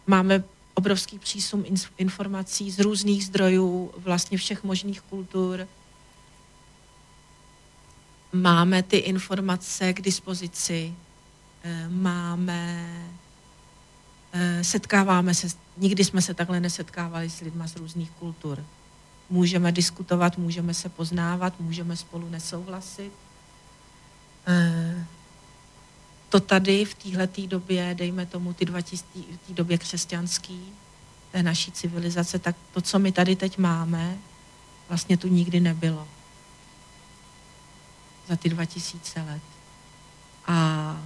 máme obrovský přísum informací z různých zdrojů, vlastně všech možných kultur. Máme ty informace k dispozici, e, máme Eh, setkáváme se, nikdy jsme se takhle nesetkávali s lidmi z různých kultur. Můžeme diskutovat, můžeme se poznávat, můžeme spolu nesouhlasit. Eh, to tady v této době, dejme tomu ty 2000, v té době křesťanský, té naší civilizace, tak to, co my tady teď máme, vlastně tu nikdy nebylo. Za ty 2000 let. A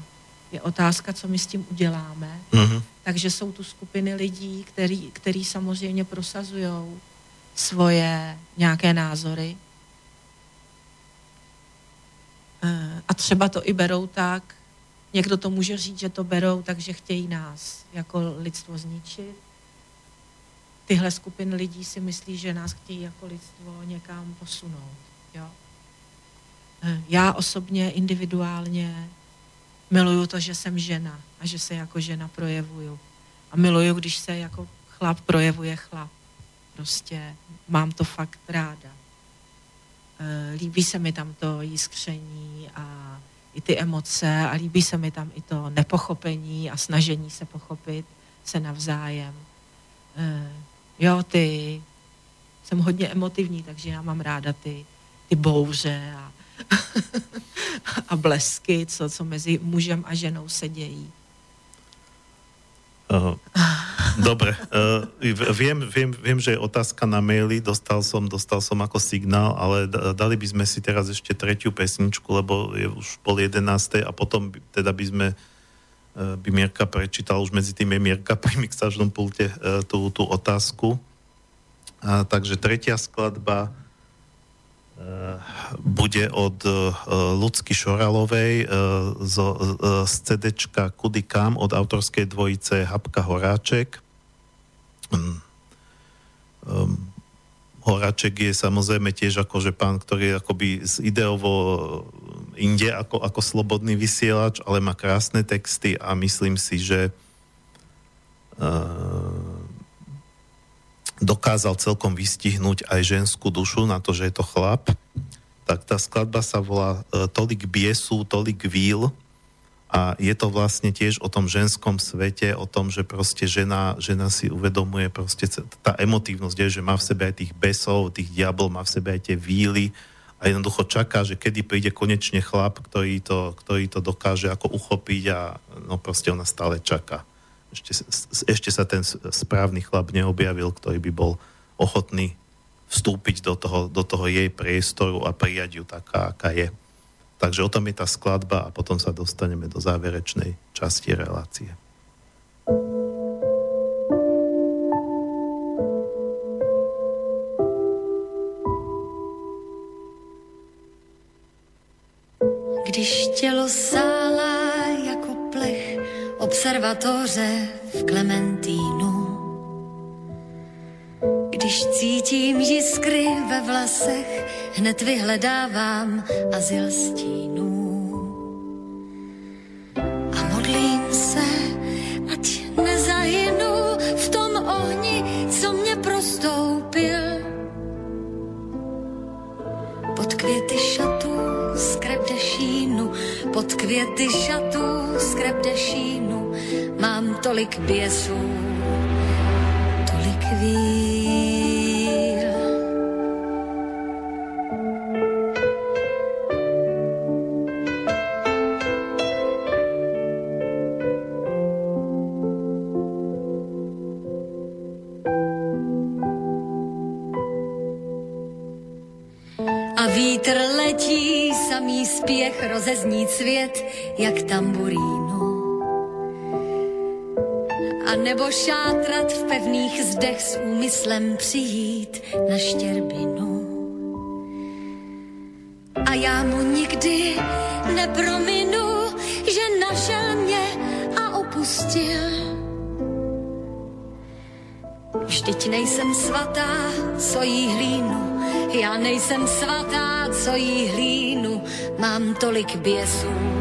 je otázka, co my s tím uděláme. Mm-hmm. Takže jsou tu skupiny lidí, který, který samozřejmě prosazují svoje nějaké názory. Eh, a třeba to i berou tak, někdo to může říct, že to berou tak, že chtějí nás jako lidstvo zničit. Tyhle skupiny lidí si myslí, že nás chtějí jako lidstvo někam posunout. Jo? Eh, já osobně individuálně miluju to, že jsem žena a že se jako žena projevuju. A miluju, když se jako chlap projevuje chlap. Prostě mám to fakt ráda. E, líbí se mi tam to jiskření a i ty emoce a líbí se mi tam i to nepochopení a snažení se pochopit se navzájem. E, jo, ty, jsem hodně emotivní, takže já mám ráda ty, ty bouře a a blesky, co, co mezi mužem a ženou se dějí. Uh, dobre, uh, viem, viem, viem, že je otázka na maily, dostal som, dostal som ako signál, ale dali by sme si teraz ešte tretiu pesničku, lebo je už pol jedenástej a potom by, teda by sme uh, by Mierka prečítal, už medzi tým je Mierka pri mixážnom pulte uh, tú, tú otázku. Uh, takže tretia skladba bude od Lucky Šoralovej z, z CDčka Kudy kam od autorskej dvojice Habka Horáček. Mm. Um, Horáček je samozrejme tiež akože pán, ktorý je akoby ideovo inde ako, ako slobodný vysielač, ale má krásne texty a myslím si, že uh, dokázal celkom vystihnúť aj ženskú dušu na to, že je to chlap, tak tá skladba sa volá e, Tolik biesu, tolik víl. A je to vlastne tiež o tom ženskom svete, o tom, že proste žena, žena si uvedomuje proste tá emotívnosť, je, že má v sebe aj tých besov, tých diabol, má v sebe aj tie víly. A jednoducho čaká, že kedy príde konečne chlap, ktorý to, ktorý to dokáže ako uchopiť a no proste ona stále čaká ešte, ešte sa ten správny chlap neobjavil, ktorý by bol ochotný vstúpiť do toho, do toho jej priestoru a prijať ju taká, aká je. Takže o tom je tá skladba a potom sa dostaneme do záverečnej časti relácie. Když tělo sála observatoře v Klementínu. Když cítím jiskry ve vlasech, hned vyhledávám azyl stínů. A modlím se, ať nezahynu v tom ohni, co mě prostoupil. Pod květy šatů z šínu, pod květy šatů skrepde šínu, mám tolik běsů, tolik víl. A vítr letí, samý spěch rozezní svět, jak tamburínu. A nebo šátrat v pevných zdech s úmyslem přijít na štěrbinu. A já mu nikdy neprominu, že našel mě a opustil. Vždyť nejsem svatá, co jí hlínu, já nejsem svatá, co jí hlínu, mám tolik běsů,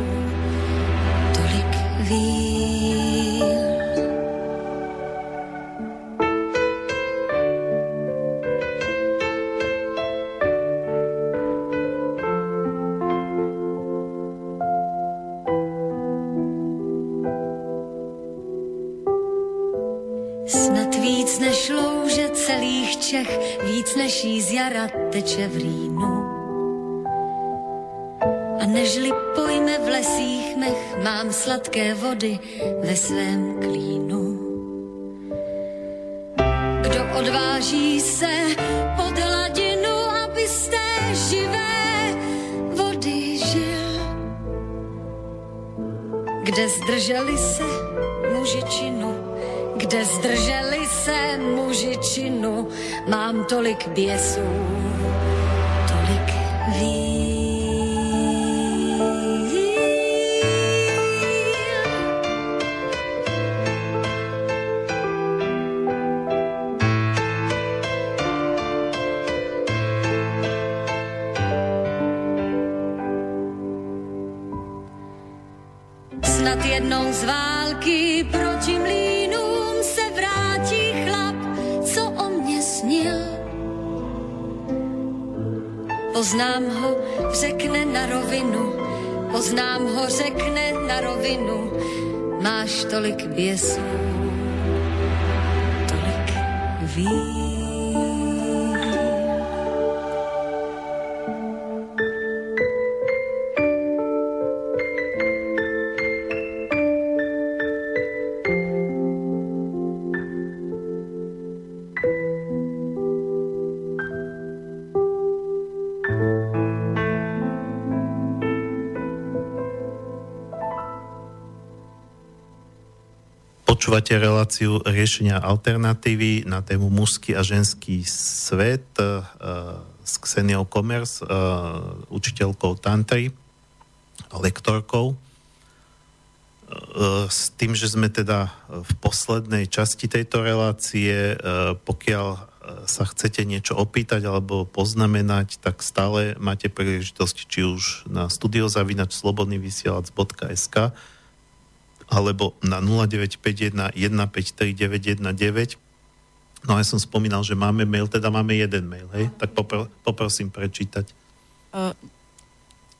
jí z jara teče v rýnu. A nežli pojme v lesích mech, mám sladké vody ve svém klínu. Kdo odváží se pod hladinu, aby z té živé vody žil? Kde zdrželi se muži činu, kde zdrželi se muži činu, mám tolik běsů, tolik víl. Snad jednou z války proti mlínům Poznám ho, řekne na rovinu, poznám ho, řekne na rovinu, máš tolik běsů, tolik víc. Počúvate reláciu riešenia alternatívy na tému mužský a ženský svet uh, s Kseniou Komers, uh, učiteľkou tantry lektorkou. Uh, s tým, že sme teda v poslednej časti tejto relácie, pokiaľ sa chcete niečo opýtať alebo poznamenať, tak stále máte príležitosť či už na studiozavinač slobodnyvysielac.sk alebo na 0951 153 919. No a ja som spomínal, že máme mail, teda máme jeden mail, hej? Tak popr- poprosím prečítať.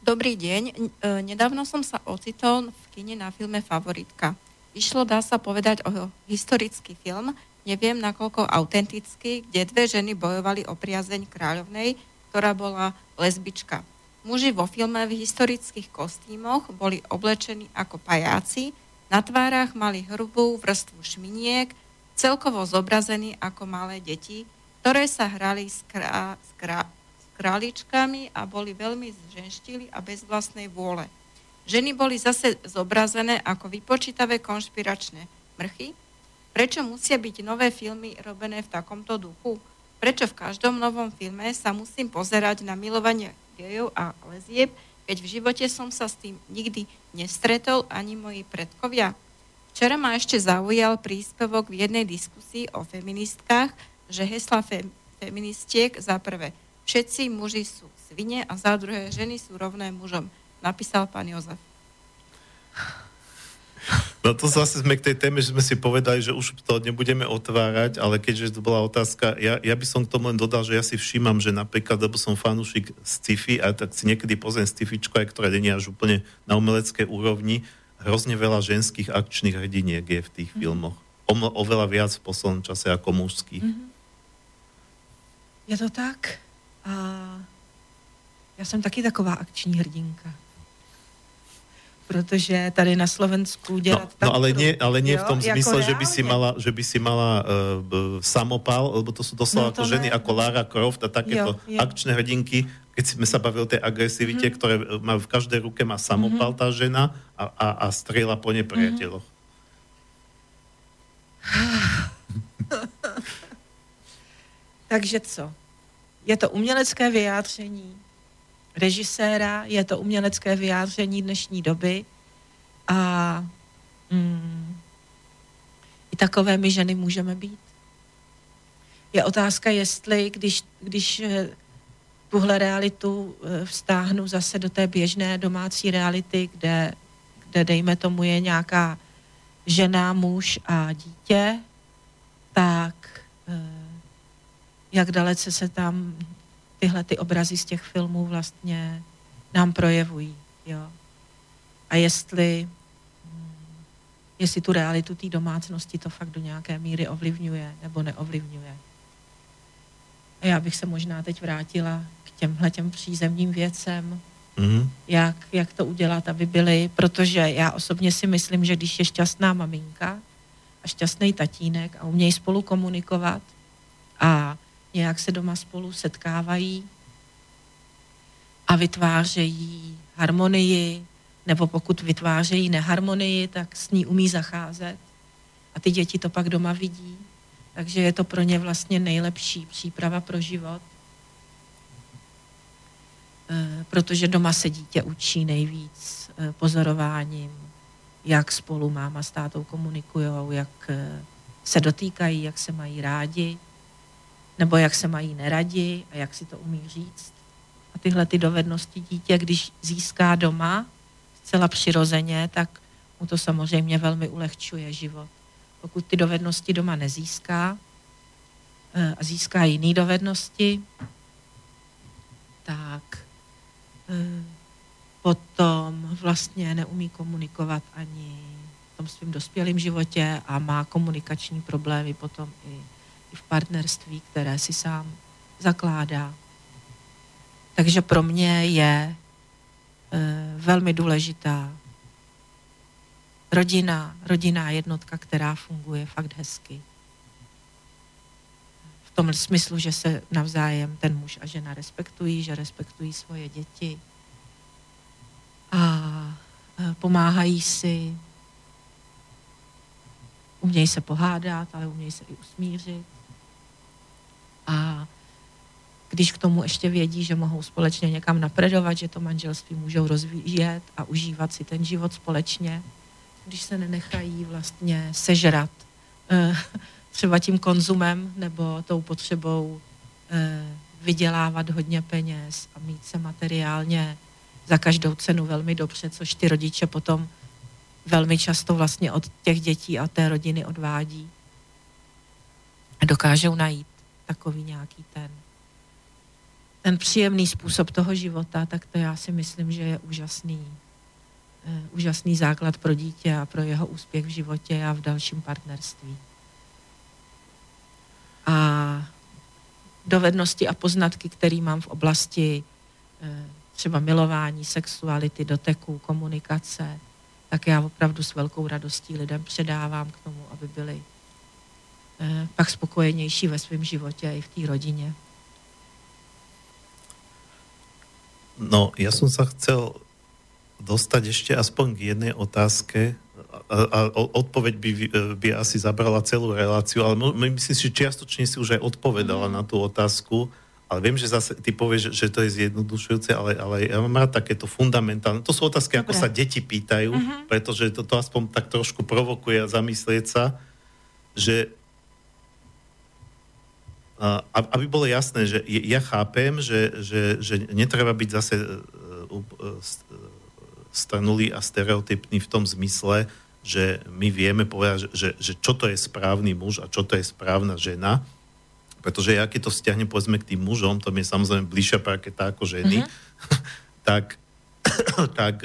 Dobrý deň. E, Nedávno som sa ocitol v kine na filme Favoritka. Išlo, dá sa povedať, o historický film, neviem nakoľko autentický, kde dve ženy bojovali o priazeň kráľovnej, ktorá bola lesbička. Muži vo filme v historických kostýmoch boli oblečení ako pajáci, na tvárach mali hrubú vrstvu šminiek, celkovo zobrazení ako malé deti, ktoré sa hrali s, krá, s, krá, s králičkami a boli veľmi zženštili a bez vlastnej vôle. Ženy boli zase zobrazené ako vypočítavé konšpiračné mrchy. Prečo musia byť nové filmy robené v takomto duchu? Prečo v každom novom filme sa musím pozerať na milovanie gejov a lezieb, keď v živote som sa s tým nikdy nestretol ani moji predkovia. Včera ma ešte zaujal príspevok v jednej diskusii o feministkách, že hesla fem, feministiek za prvé všetci muži sú svine a za druhé ženy sú rovné mužom, napísal pán Jozef. No to zase sme k tej téme, že sme si povedali, že už to nebudeme otvárať, ale keďže to bola otázka, ja, ja by som k tomu len dodal, že ja si všímam, že napríklad, lebo som fanúšik sci-fi, a tak si niekedy pozriem sci-fičko, aj ktoré nie až úplne na umeleckej úrovni, hrozne veľa ženských akčných hrdiniek je v tých mm. filmoch. O, oveľa viac v poslednom čase ako mužských. Mm-hmm. Je to tak? A já jsem taky taková akční hrdinka protože tady na Slovensku dělat no, no ale nie, ale nie jo, v tom zmysle, že by si mala, že by si mala uh, samopal, lebo to sú doslova no, ako ženy, ne. ako Lara Croft a takéto akčné hrdinky, keď sme sa bavili o tej agresivite, mm. ktoré má v každej ruke má samopal mm. tá žena a, a, a strieľa po nepriateľoch. Mm. Takže co? Je to umělecké vyjádření, režiséra, je to umělecké vyjádření dnešní doby a mm, i takové my ženy můžeme být. Je otázka, jestli, když, když eh, tuhle realitu eh, vztáhnu zase do té běžné domácí reality, kde, kde dejme tomu je nějaká žena, muž a dítě, tak eh, jak dalece se tam tyhle ty obrazy z těch filmů vlastně nám projevují. Jo. A jestli, mm, jestli tu realitu té domácnosti to fakt do nějaké míry ovlivňuje nebo neovlivňuje. A já bych se možná teď vrátila k těmhle těm přízemním věcem, mm-hmm. jak, jak to udělat, aby byly, protože já osobně si myslím, že když je šťastná maminka a šťastný tatínek a umějí spolu komunikovat a nějak se doma spolu setkávají a vytvářejí harmonii, nebo pokud vytvářejí neharmonii, tak s ní umí zacházet. A ty děti to pak doma vidí. Takže je to pro ně vlastně nejlepší příprava pro život. E, protože doma se dítě učí nejvíc e, pozorováním, jak spolu máma s tátou komunikují, jak e, se dotýkají, jak se mají rádi, nebo jak se mají neradi a jak si to umí říct. A tyhle ty dovednosti dítě, když získá doma zcela přirozeně, tak mu to samozřejmě velmi ulehčuje život. Pokud ty dovednosti doma nezíská eh, a získá jiné dovednosti, tak eh, potom vlastně neumí komunikovat ani v tom svém dospělém životě a má komunikační problémy potom i v partnerství, které si sám zakládá. Takže pro mě je e, velmi důležitá rodina, rodinná jednotka, která funguje fakt hezky. V tom smyslu, že se navzájem ten muž a žena respektují, že respektují svoje děti a e, pomáhají si, umějí se pohádat, ale umějí se i usmířit a když k tomu ještě vědí, že mohou společně někam napredovat, že to manželství můžou rozvíjet a užívat si ten život společně, když se nenechají vlastně sežrat eh, třeba tím konzumem nebo tou potřebou eh, vydělávat hodně peněz a mít se materiálně za každou cenu velmi dobře, což ty rodiče potom velmi často vlastně od těch dětí a té rodiny odvádí. A dokážou najít takový nějaký ten, ten příjemný způsob toho života, tak to já si myslím, že je úžasný, uh, úžasný základ pro dítě a pro jeho úspěch v životě a v dalším partnerství. A dovednosti a poznatky, které mám v oblasti uh, třeba milování, sexuality, doteku, komunikace, tak já opravdu s velkou radostí lidem předávám k tomu, aby byli Eh, pak spokojenější ve svém životě i v té rodině. No, ja som sa chcel dostať ešte aspoň k jednej otázke a, a odpoveď by, by asi zabrala celú reláciu, ale my myslím, že čiastočne si už aj odpovedala mm. na tú otázku, ale viem, že zase ty povieš, že, to je zjednodušujúce, ale, ale ja mám rád takéto fundamentálne. To sú otázky, Dobre. ako sa deti pýtajú, mm-hmm. pretože to, to aspoň tak trošku provokuje a zamyslieť sa, že aby bolo jasné, že ja chápem, že, že, že netreba byť zase e, e, e, stranulý a stereotypný v tom zmysle, že my vieme povedať, že, že čo to je správny muž a čo to je správna žena, pretože ja keď to stiahnem povedzme k tým mužom, to mi je samozrejme bližšia parketa ako ženy, mm-hmm. tak, tak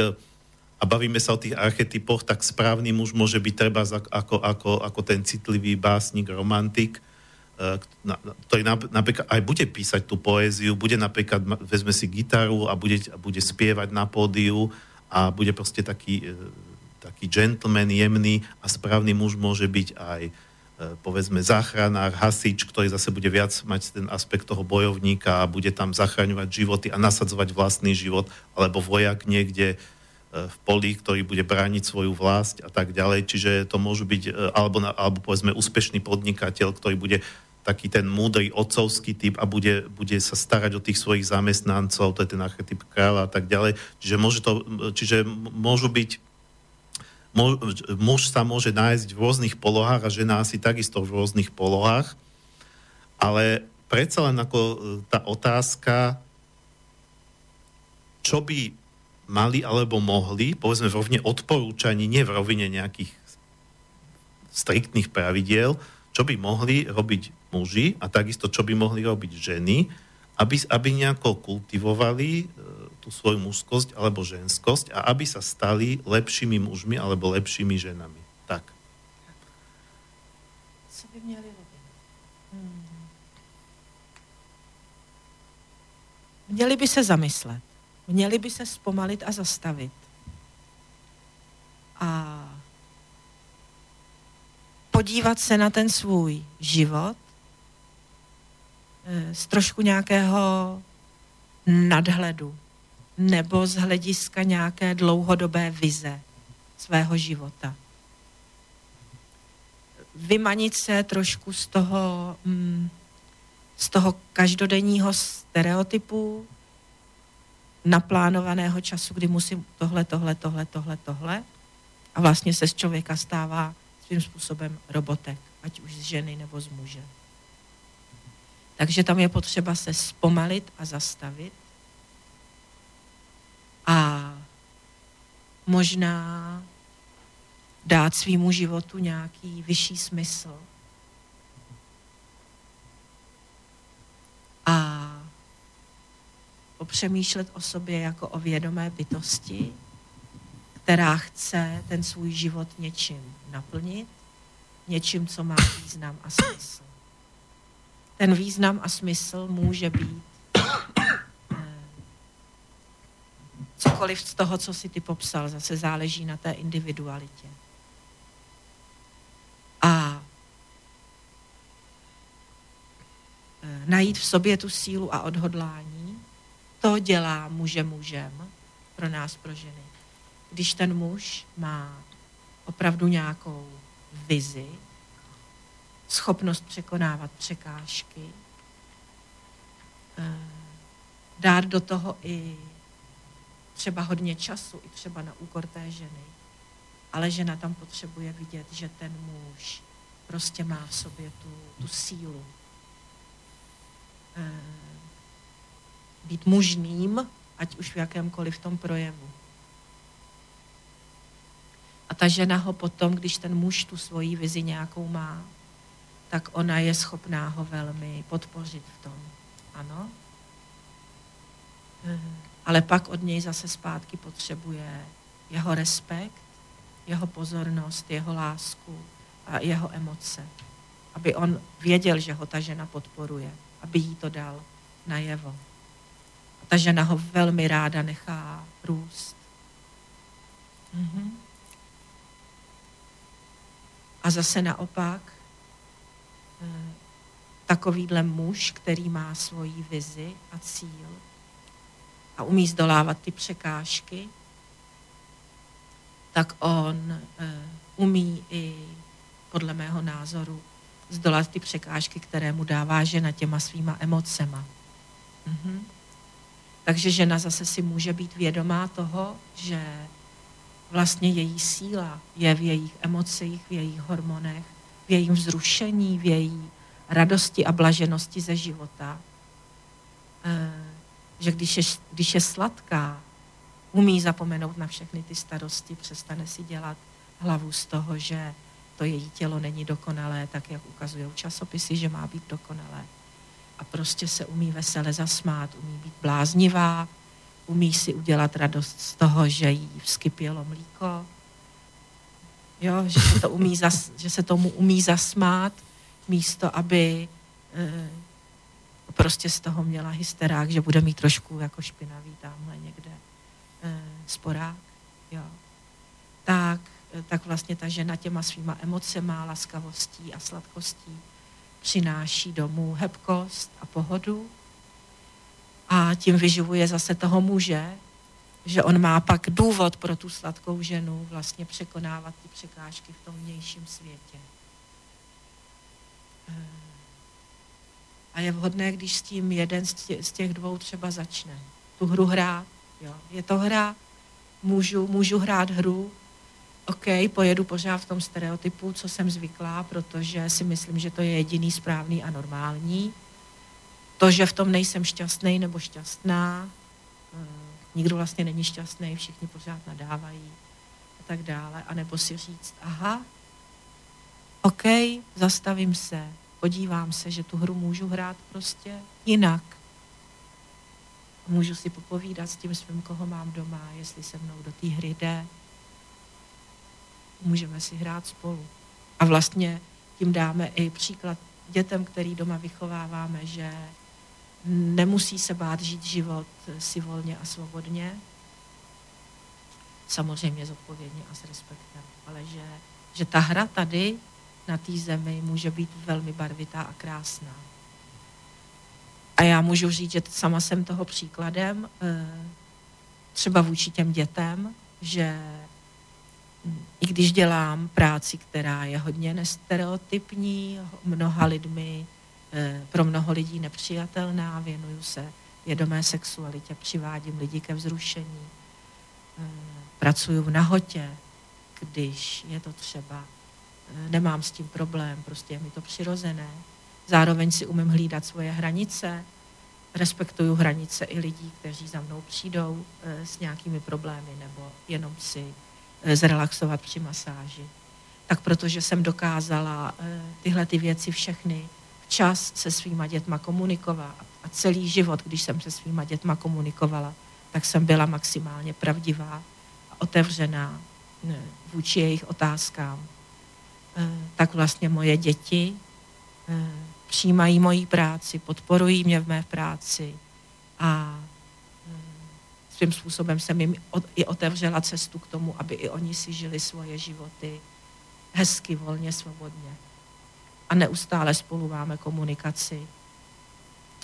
a bavíme sa o tých archetypoch, tak správny muž môže byť treba ako, ako, ako ten citlivý básnik, romantik, e, ktorý napríklad aj bude písať tú poéziu, bude napríklad, vezme si gitaru a bude, a bude spievať na pódiu a bude proste taký, e, taký gentleman, jemný a správny muž môže byť aj e, povedzme záchranár, hasič, ktorý zase bude viac mať ten aspekt toho bojovníka a bude tam zachraňovať životy a nasadzovať vlastný život, alebo vojak niekde v poli, ktorý bude brániť svoju vlast a tak ďalej. Čiže to môžu byť, alebo, alebo povedzme úspešný podnikateľ, ktorý bude taký ten múdry otcovský typ a bude, bude sa starať o tých svojich zamestnancov, to je ten archetyp kráľa a tak ďalej. Čiže, môže to, čiže môžu byť muž sa môže nájsť v rôznych polohách a žena asi takisto v rôznych polohách, ale predsa len ako e, tá otázka, čo by mali alebo mohli, povedzme v rovine odporúčaní, nie v rovine nejakých striktných pravidiel, čo by mohli robiť muži a takisto čo by mohli robiť ženy, aby, aby nejako kultivovali e, tú svoju mužskosť alebo ženskosť a aby sa stali lepšími mužmi alebo lepšími ženami. Tak. Co by měli? Hmm. Měli by se zamyslet. Měli by se zpomalit a zastavit. A podívat se na ten svůj život z trošku nějakého nadhledu nebo z hlediska nějaké dlouhodobé vize svého života. Vymanit se trošku z toho, mm, z toho každodenního stereotypu, naplánovaného času, kdy musím tohle, tohle, tohle, tohle, tohle. A vlastně se z člověka stává svým způsobem robotek, ať už z ženy nebo z muže. Takže tam je potřeba se zpomalit a zastavit. A možná dát svýmu životu nějaký vyšší smysl. A popřemýšlet o sobě jako o vědomé bytosti, která chce ten svůj život něčím naplnit, něčím, co má význam a smysl. Ten význam a smysl může být eh, cokoliv z toho, co si ty popsal, zase záleží na té individualitě. A eh, najít v sobě tu sílu a odhodlání, to dělá muže mužem pro nás, pro ženy. Když ten muž má opravdu nějakou vizi, schopnost překonávat překážky, eh, dát do toho i třeba hodně času, i třeba na úkor té ženy, ale žena tam potřebuje vidět, že ten muž prostě má v sobě tu, tu sílu. Eh, být mužným, ať už v jakémkoliv tom projevu. A ta žena ho potom, když ten muž tu svoji vizi nějakou má, tak ona je schopná ho velmi podpořit v tom. Ano? Mhm. Ale pak od něj zase zpátky potřebuje jeho respekt, jeho pozornost, jeho lásku a jeho emoce. Aby on věděl, že ho ta žena podporuje, aby jí to dal najevo ta žena ho velmi ráda nechá růst. Mm-hmm. A zase naopak, takovýhle muž, který má svoji vizi a cíl a umí zdolávat ty překážky, tak on eh, umí i, podle mého názoru, zdolat ty překážky, které mu dává žena těma svýma emocema. Mm-hmm. Takže žena zase si může být vědomá toho, že vlastně její síla je v jejich emocích, v jejich hormonech, v jejím vzrušení, v její radosti a blaženosti ze života. Eh, že když je, když je sladká, umí zapomenout na všechny ty starosti, přestane si dělat hlavu z toho, že to její tělo není dokonalé, tak jak ukazují časopisy, že má být dokonalé. A prostě se umí vesele zasmát, umí být bláznivá, umí si udělat radost z toho, že jí vskypělo mlíko, jo, že, se to umí zas, že se tomu umí zasmát, místo aby e, prostě z toho měla hysterák, že bude mít trošku jako špinavý tamhle někde e, sporák, jo. Tak, e, tak vlastně ta žena těma svýma emocema, laskavostí a sladkostí přináší domů hebkost a pohodu a tím vyživuje zase toho muže, že on má pak důvod pro tu sladkou ženu vlastně překonávat ty překážky v tom vnějším světě. Eh, a je vhodné, když s tím jeden z těch dvou třeba začne tu hru hrát. Jo. Je to hra, můžu, můžu hrát hru, OK, pojedu pořád v tom stereotypu, co jsem zvyklá, protože si myslím, že to je jediný správný a normální. To, že v tom nejsem šťastný nebo šťastná, eh, nikdo vlastně není šťastný, všichni pořád nadávají a tak dále. A nebo si říct, aha, OK, zastavím se, podívám se, že tu hru můžu hrát prostě jinak. Můžu si popovídat s tím svým, koho mám doma, jestli se mnou do té hry jde. Můžeme si hrát spolu. A vlastně tím dáme i příklad dětem, který doma vychováváme, že nemusí se bát žít život si volně a svobodně, samozřejmě zodpovědně a s respektem, ale že, že ta hra tady na té zemi může být velmi barvitá a krásná. A já můžu říct, že sama jsem toho příkladem, eh, třeba vůči těm dětem, že i když dělám práci, která je hodně nestereotypní, mnoha lidmi Eh, pro mnoho lidí nepřijatelná, věnuju se vědomé sexualitě, přivádím lidi ke vzrušení, eh, pracuju v nahotě, když je to třeba. Eh, nemám s tím problém, prostě je mi to přirozené. Zároveň si umím hlídat svoje hranice, respektuju hranice i lidí, kteří za mnou přijdou s nějakými problémy nebo jenom si zrelaxovat při masáži. Tak protože jsem dokázala tyhle ty věci všechny čas se svýma dětma komunikovala a celý život, když jsem se svýma dětma komunikovala, tak jsem byla maximálně pravdivá a otevřená vůči jejich otázkám. E, tak vlastně moje děti e, přijímají moji práci, podporují mě v mé práci a e, svým způsobem jsem jim i otevřela cestu k tomu, aby i oni si žili svoje životy hezky, volně, svobodně a neustále spolu máme komunikaci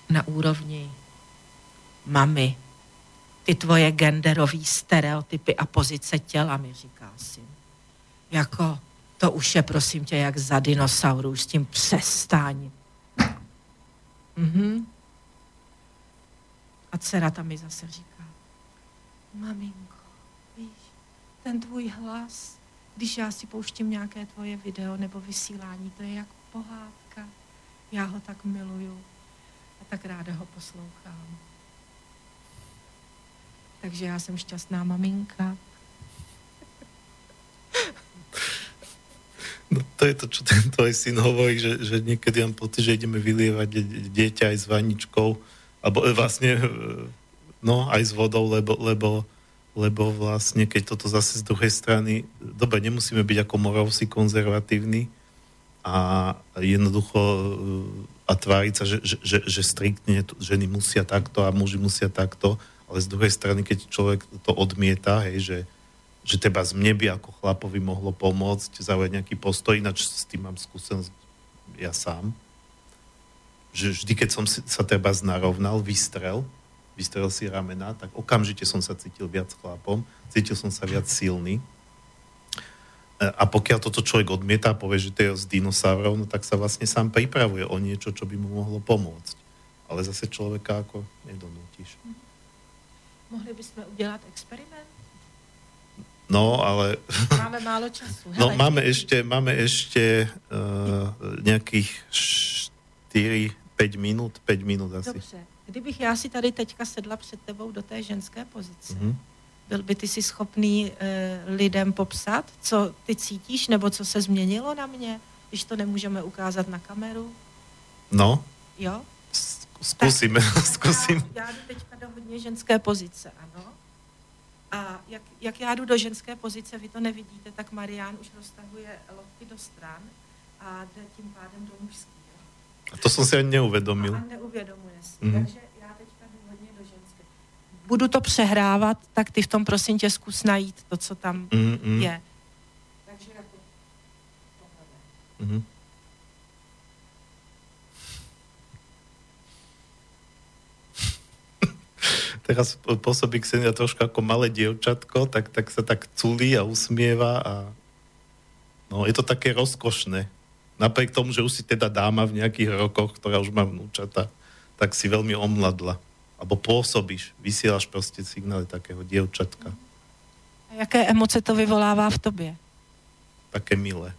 na úrovni mami, ty tvoje genderové stereotypy a pozice těla, mi říká syn. Jako, to už je, prosím tě, jak za dinosaurů, s tím přestáň. Mhm. A dcera tam mi zase říká, maminko, víš, ten tvůj hlas, když já si pouštím nějaké tvoje video nebo vysílání, to je jak pohádka. Já ho tak miluju a tak ráda ho poslouchám. Takže já jsem šťastná maminka. No to je to, čo ten tvoj syn hovorí, že, že niekedy mám pocit, že ideme vylievať dieťa aj s vaničkou, alebo e, vlastne e, no aj s vodou, lebo, lebo, lebo vlastne keď toto zase z druhej strany, dobre, nemusíme byť ako morovsi konzervatívni, a jednoducho a tváriť sa, že, že, že, že striktne ženy musia takto a muži musia takto, ale z druhej strany, keď človek to odmieta, hej, že, že teba z mne by ako chlapovi mohlo pomôcť zaujať nejaký postoj, ináč s tým mám skúsenosť ja sám, že vždy, keď som si, sa teba znarovnal, vystrel, vystrel si ramena, tak okamžite som sa cítil viac chlapom, cítil som sa viac silný, a pokiaľ toto človek odmieta a povie, že to je z dinosaurov, no tak sa vlastne sám pripravuje o niečo, čo by mu mohlo pomôcť. Ale zase človeka ako nedonútiš. Mohli bychom udělat experiment? No, ale... Máme málo času. No, máme ešte, máme ešte uh, nejakých 4, 5 minút, 5 minút asi. Dobře. Kdybych já si tady teďka sedla před tebou do té ženské pozice, mm-hmm Byl by ty si schopný e, lidem popsat, co ty cítíš, nebo co se změnilo na mě, když to nemůžeme ukázat na kameru? No. Jo? Zkusíme, zkusím. Já, já jdu teďka do hodně ženské pozice, ano. A jak, jak já jdu do ženské pozice, vy to nevidíte, tak Marián už roztahuje lokty do stran a jde tím pádem do mužský. A to jsem si ani neuvědomil. A neuvědomuje si. Mm-hmm. Takže já teďka jdu hodně do ženské. Budu to přehrávat, tak ty v tom prosím tě zkus najít to, co tam mm-hmm. je. Takže jako mm-hmm. teraz pôsobí Ksenia trošku ako malé dievčatko, tak, tak sa tak culí a usmieva a no, je to také rozkošné. Napriek tomu, že už si teda dáma v nejakých rokoch, ktorá už má vnúčata, tak si veľmi omladla. Abo pôsobíš, vysielaš prostě signály takého dievčatka. A jaké emoce to vyvolává v tobě? Také milé.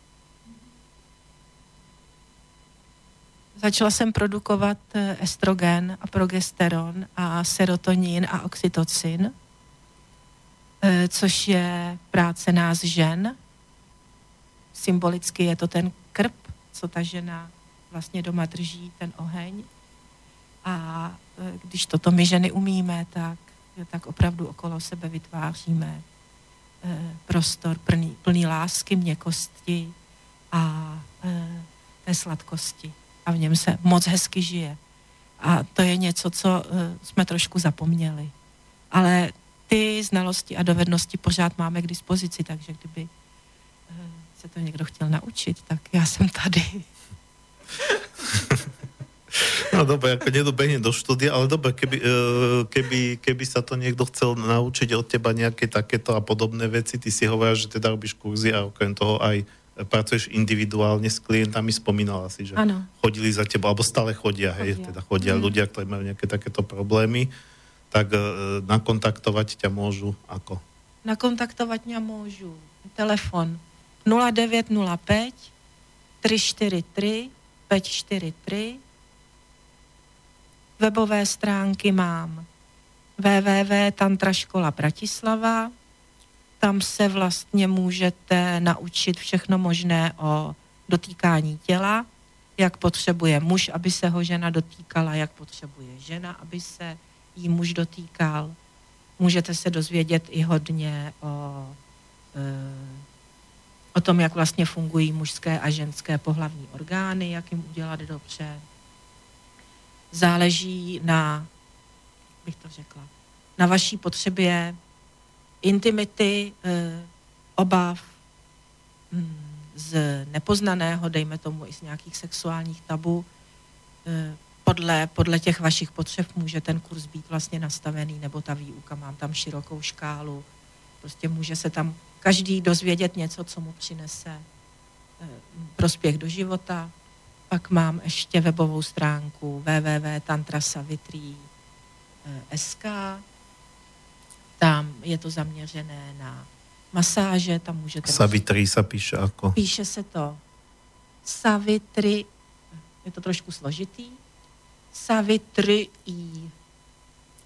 Začala jsem produkovat eh, estrogen a progesteron a serotonin a oxytocin, eh, což je práce nás žen. Symbolicky je to ten krp, co ta žena vlastně doma drží, ten oheň. A eh, když toto my ženy umíme, tak, tak opravdu okolo sebe vytváříme prostor plný, plný lásky, měkosti a té sladkosti a v něm se moc hezky žije. A to je něco, co jsme trošku zapomněli. Ale ty znalosti a dovednosti pořád máme k dispozici, takže kdyby se to někdo chtěl naučit, tak já jsem tady. No dobre, ako nedobehne do štúdia, ale dobre, keby, e, keby, keby sa to niekto chcel naučiť od teba nejaké takéto a podobné veci, ty si hovoríš, že teda robíš kurzy a okrem toho aj pracuješ individuálne s klientami, spomínala si, že ano. chodili za tebou, alebo stále chodia, chodia. hej, teda chodia mm. ľudia, ktorí majú nejaké takéto problémy, tak e, nakontaktovať ťa môžu ako? Nakontaktovat mě můžu. Telefon 0905 343 543 Webové stránky mám www.tantraškola Bratislava tam se vlastně můžete naučit všechno možné o dotýkání těla, jak potřebuje muž, aby se ho žena dotýkala, jak potřebuje žena, aby se jí muž dotýkal. Můžete se dozvědět i hodně o, e, o tom, jak vlastně fungují mužské a ženské pohlavní orgány, jak jim udělat dobře. Záleží na, bych to řekla, na vaší potřebě intimity, eh, obav hm, z nepoznaného, dejme tomu i z nějakých sexuálních tabů, eh, podle, podle těch vašich potřeb může ten kurz být vlastně nastavený, nebo ta výuka, mám tam širokou škálu, prostě může se tam každý dozvědět něco, co mu přinese eh, prospěch do života. Pak mám ještě webovou stránku www.tantrasavitri.sk, tam je to zaměřené na masáže, tam můžete... Savitri se píše jako? Píše se to Savitri, je to trošku složitý, Savitri I.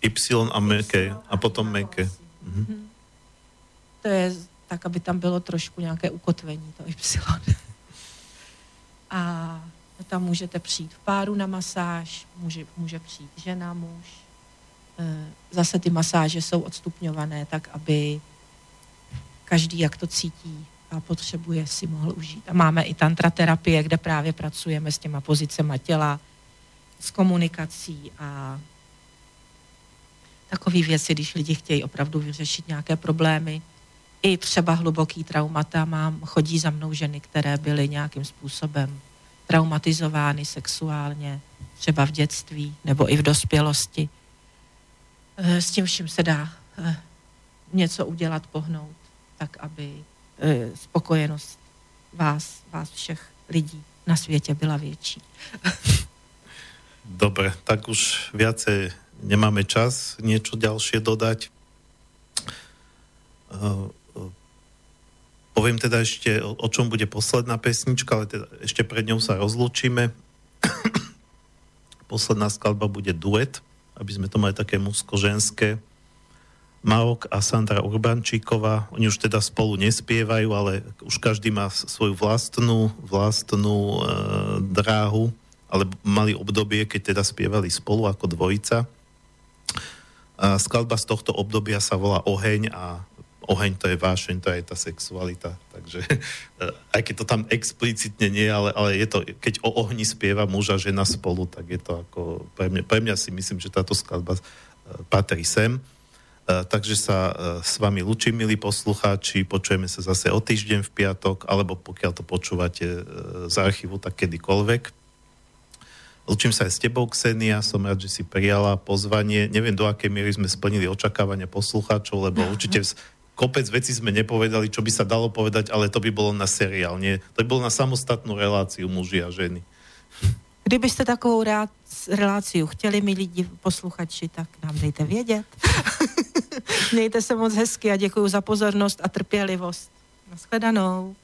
Y a meké, a potom meké. Mhm. To je tak, aby tam bylo trošku nějaké ukotvení, to Y. a tam můžete přijít v páru na masáž, může, může přijít žena, muž, Eh, zase ty masáže jsou odstupňované tak, aby každý, jak to cítí a potřebuje, si mohl užít. A máme i tantra terapie, kde právě pracujeme s těma pozicema těla, s komunikací a takové věci, když lidi chtějí opravdu vyřešit nějaké problémy, i třeba hluboký traumata. Mám, chodí za mnou ženy, které byly nějakým způsobem traumatizovány sexuálně, třeba v dětství nebo i v dospělosti Eh, s tím vším se dá eh, něco udělat, pohnout, tak aby eh, spokojenost vás, vás všech lidí na světě byla větší. Dobre, tak už viacej nemáme čas niečo ďalšie dodať. Poviem teda ešte, o, o čom bude posledná pesnička, ale teda ešte pred ňou sa rozlúčime. Posledná skladba bude duet aby sme to mali také musko-ženské. Marok a Sandra Urbančíková. Oni už teda spolu nespievajú, ale už každý má svoju vlastnú, vlastnú e, dráhu, ale mali obdobie, keď teda spievali spolu ako dvojica. A skladba z tohto obdobia sa volá Oheň a oheň to je vášeň, to je tá sexualita. Takže e, aj keď to tam explicitne nie, ale, ale je to, keď o ohni spieva muž a žena spolu, tak je to ako, pre mňa, pre mňa si myslím, že táto skladba e, patrí sem. E, takže sa s vami lučím, milí poslucháči, počujeme sa zase o týždeň v piatok, alebo pokiaľ to počúvate z archívu, tak kedykoľvek. Lučím sa aj s tebou, Ksenia, som rád, že si prijala pozvanie. Neviem, do akej miery sme splnili očakávania poslucháčov, lebo určite kopec veci sme nepovedali, čo by sa dalo povedať, ale to by bolo na seriál, nie? To by bolo na samostatnú reláciu muži a ženy. Kdybyste takovou rád, reláciu chtěli, mi lidi posluchači, tak nám dejte vědět. Mějte se moc hezky a děkuji za pozornost a trpělivost. Naschledanou.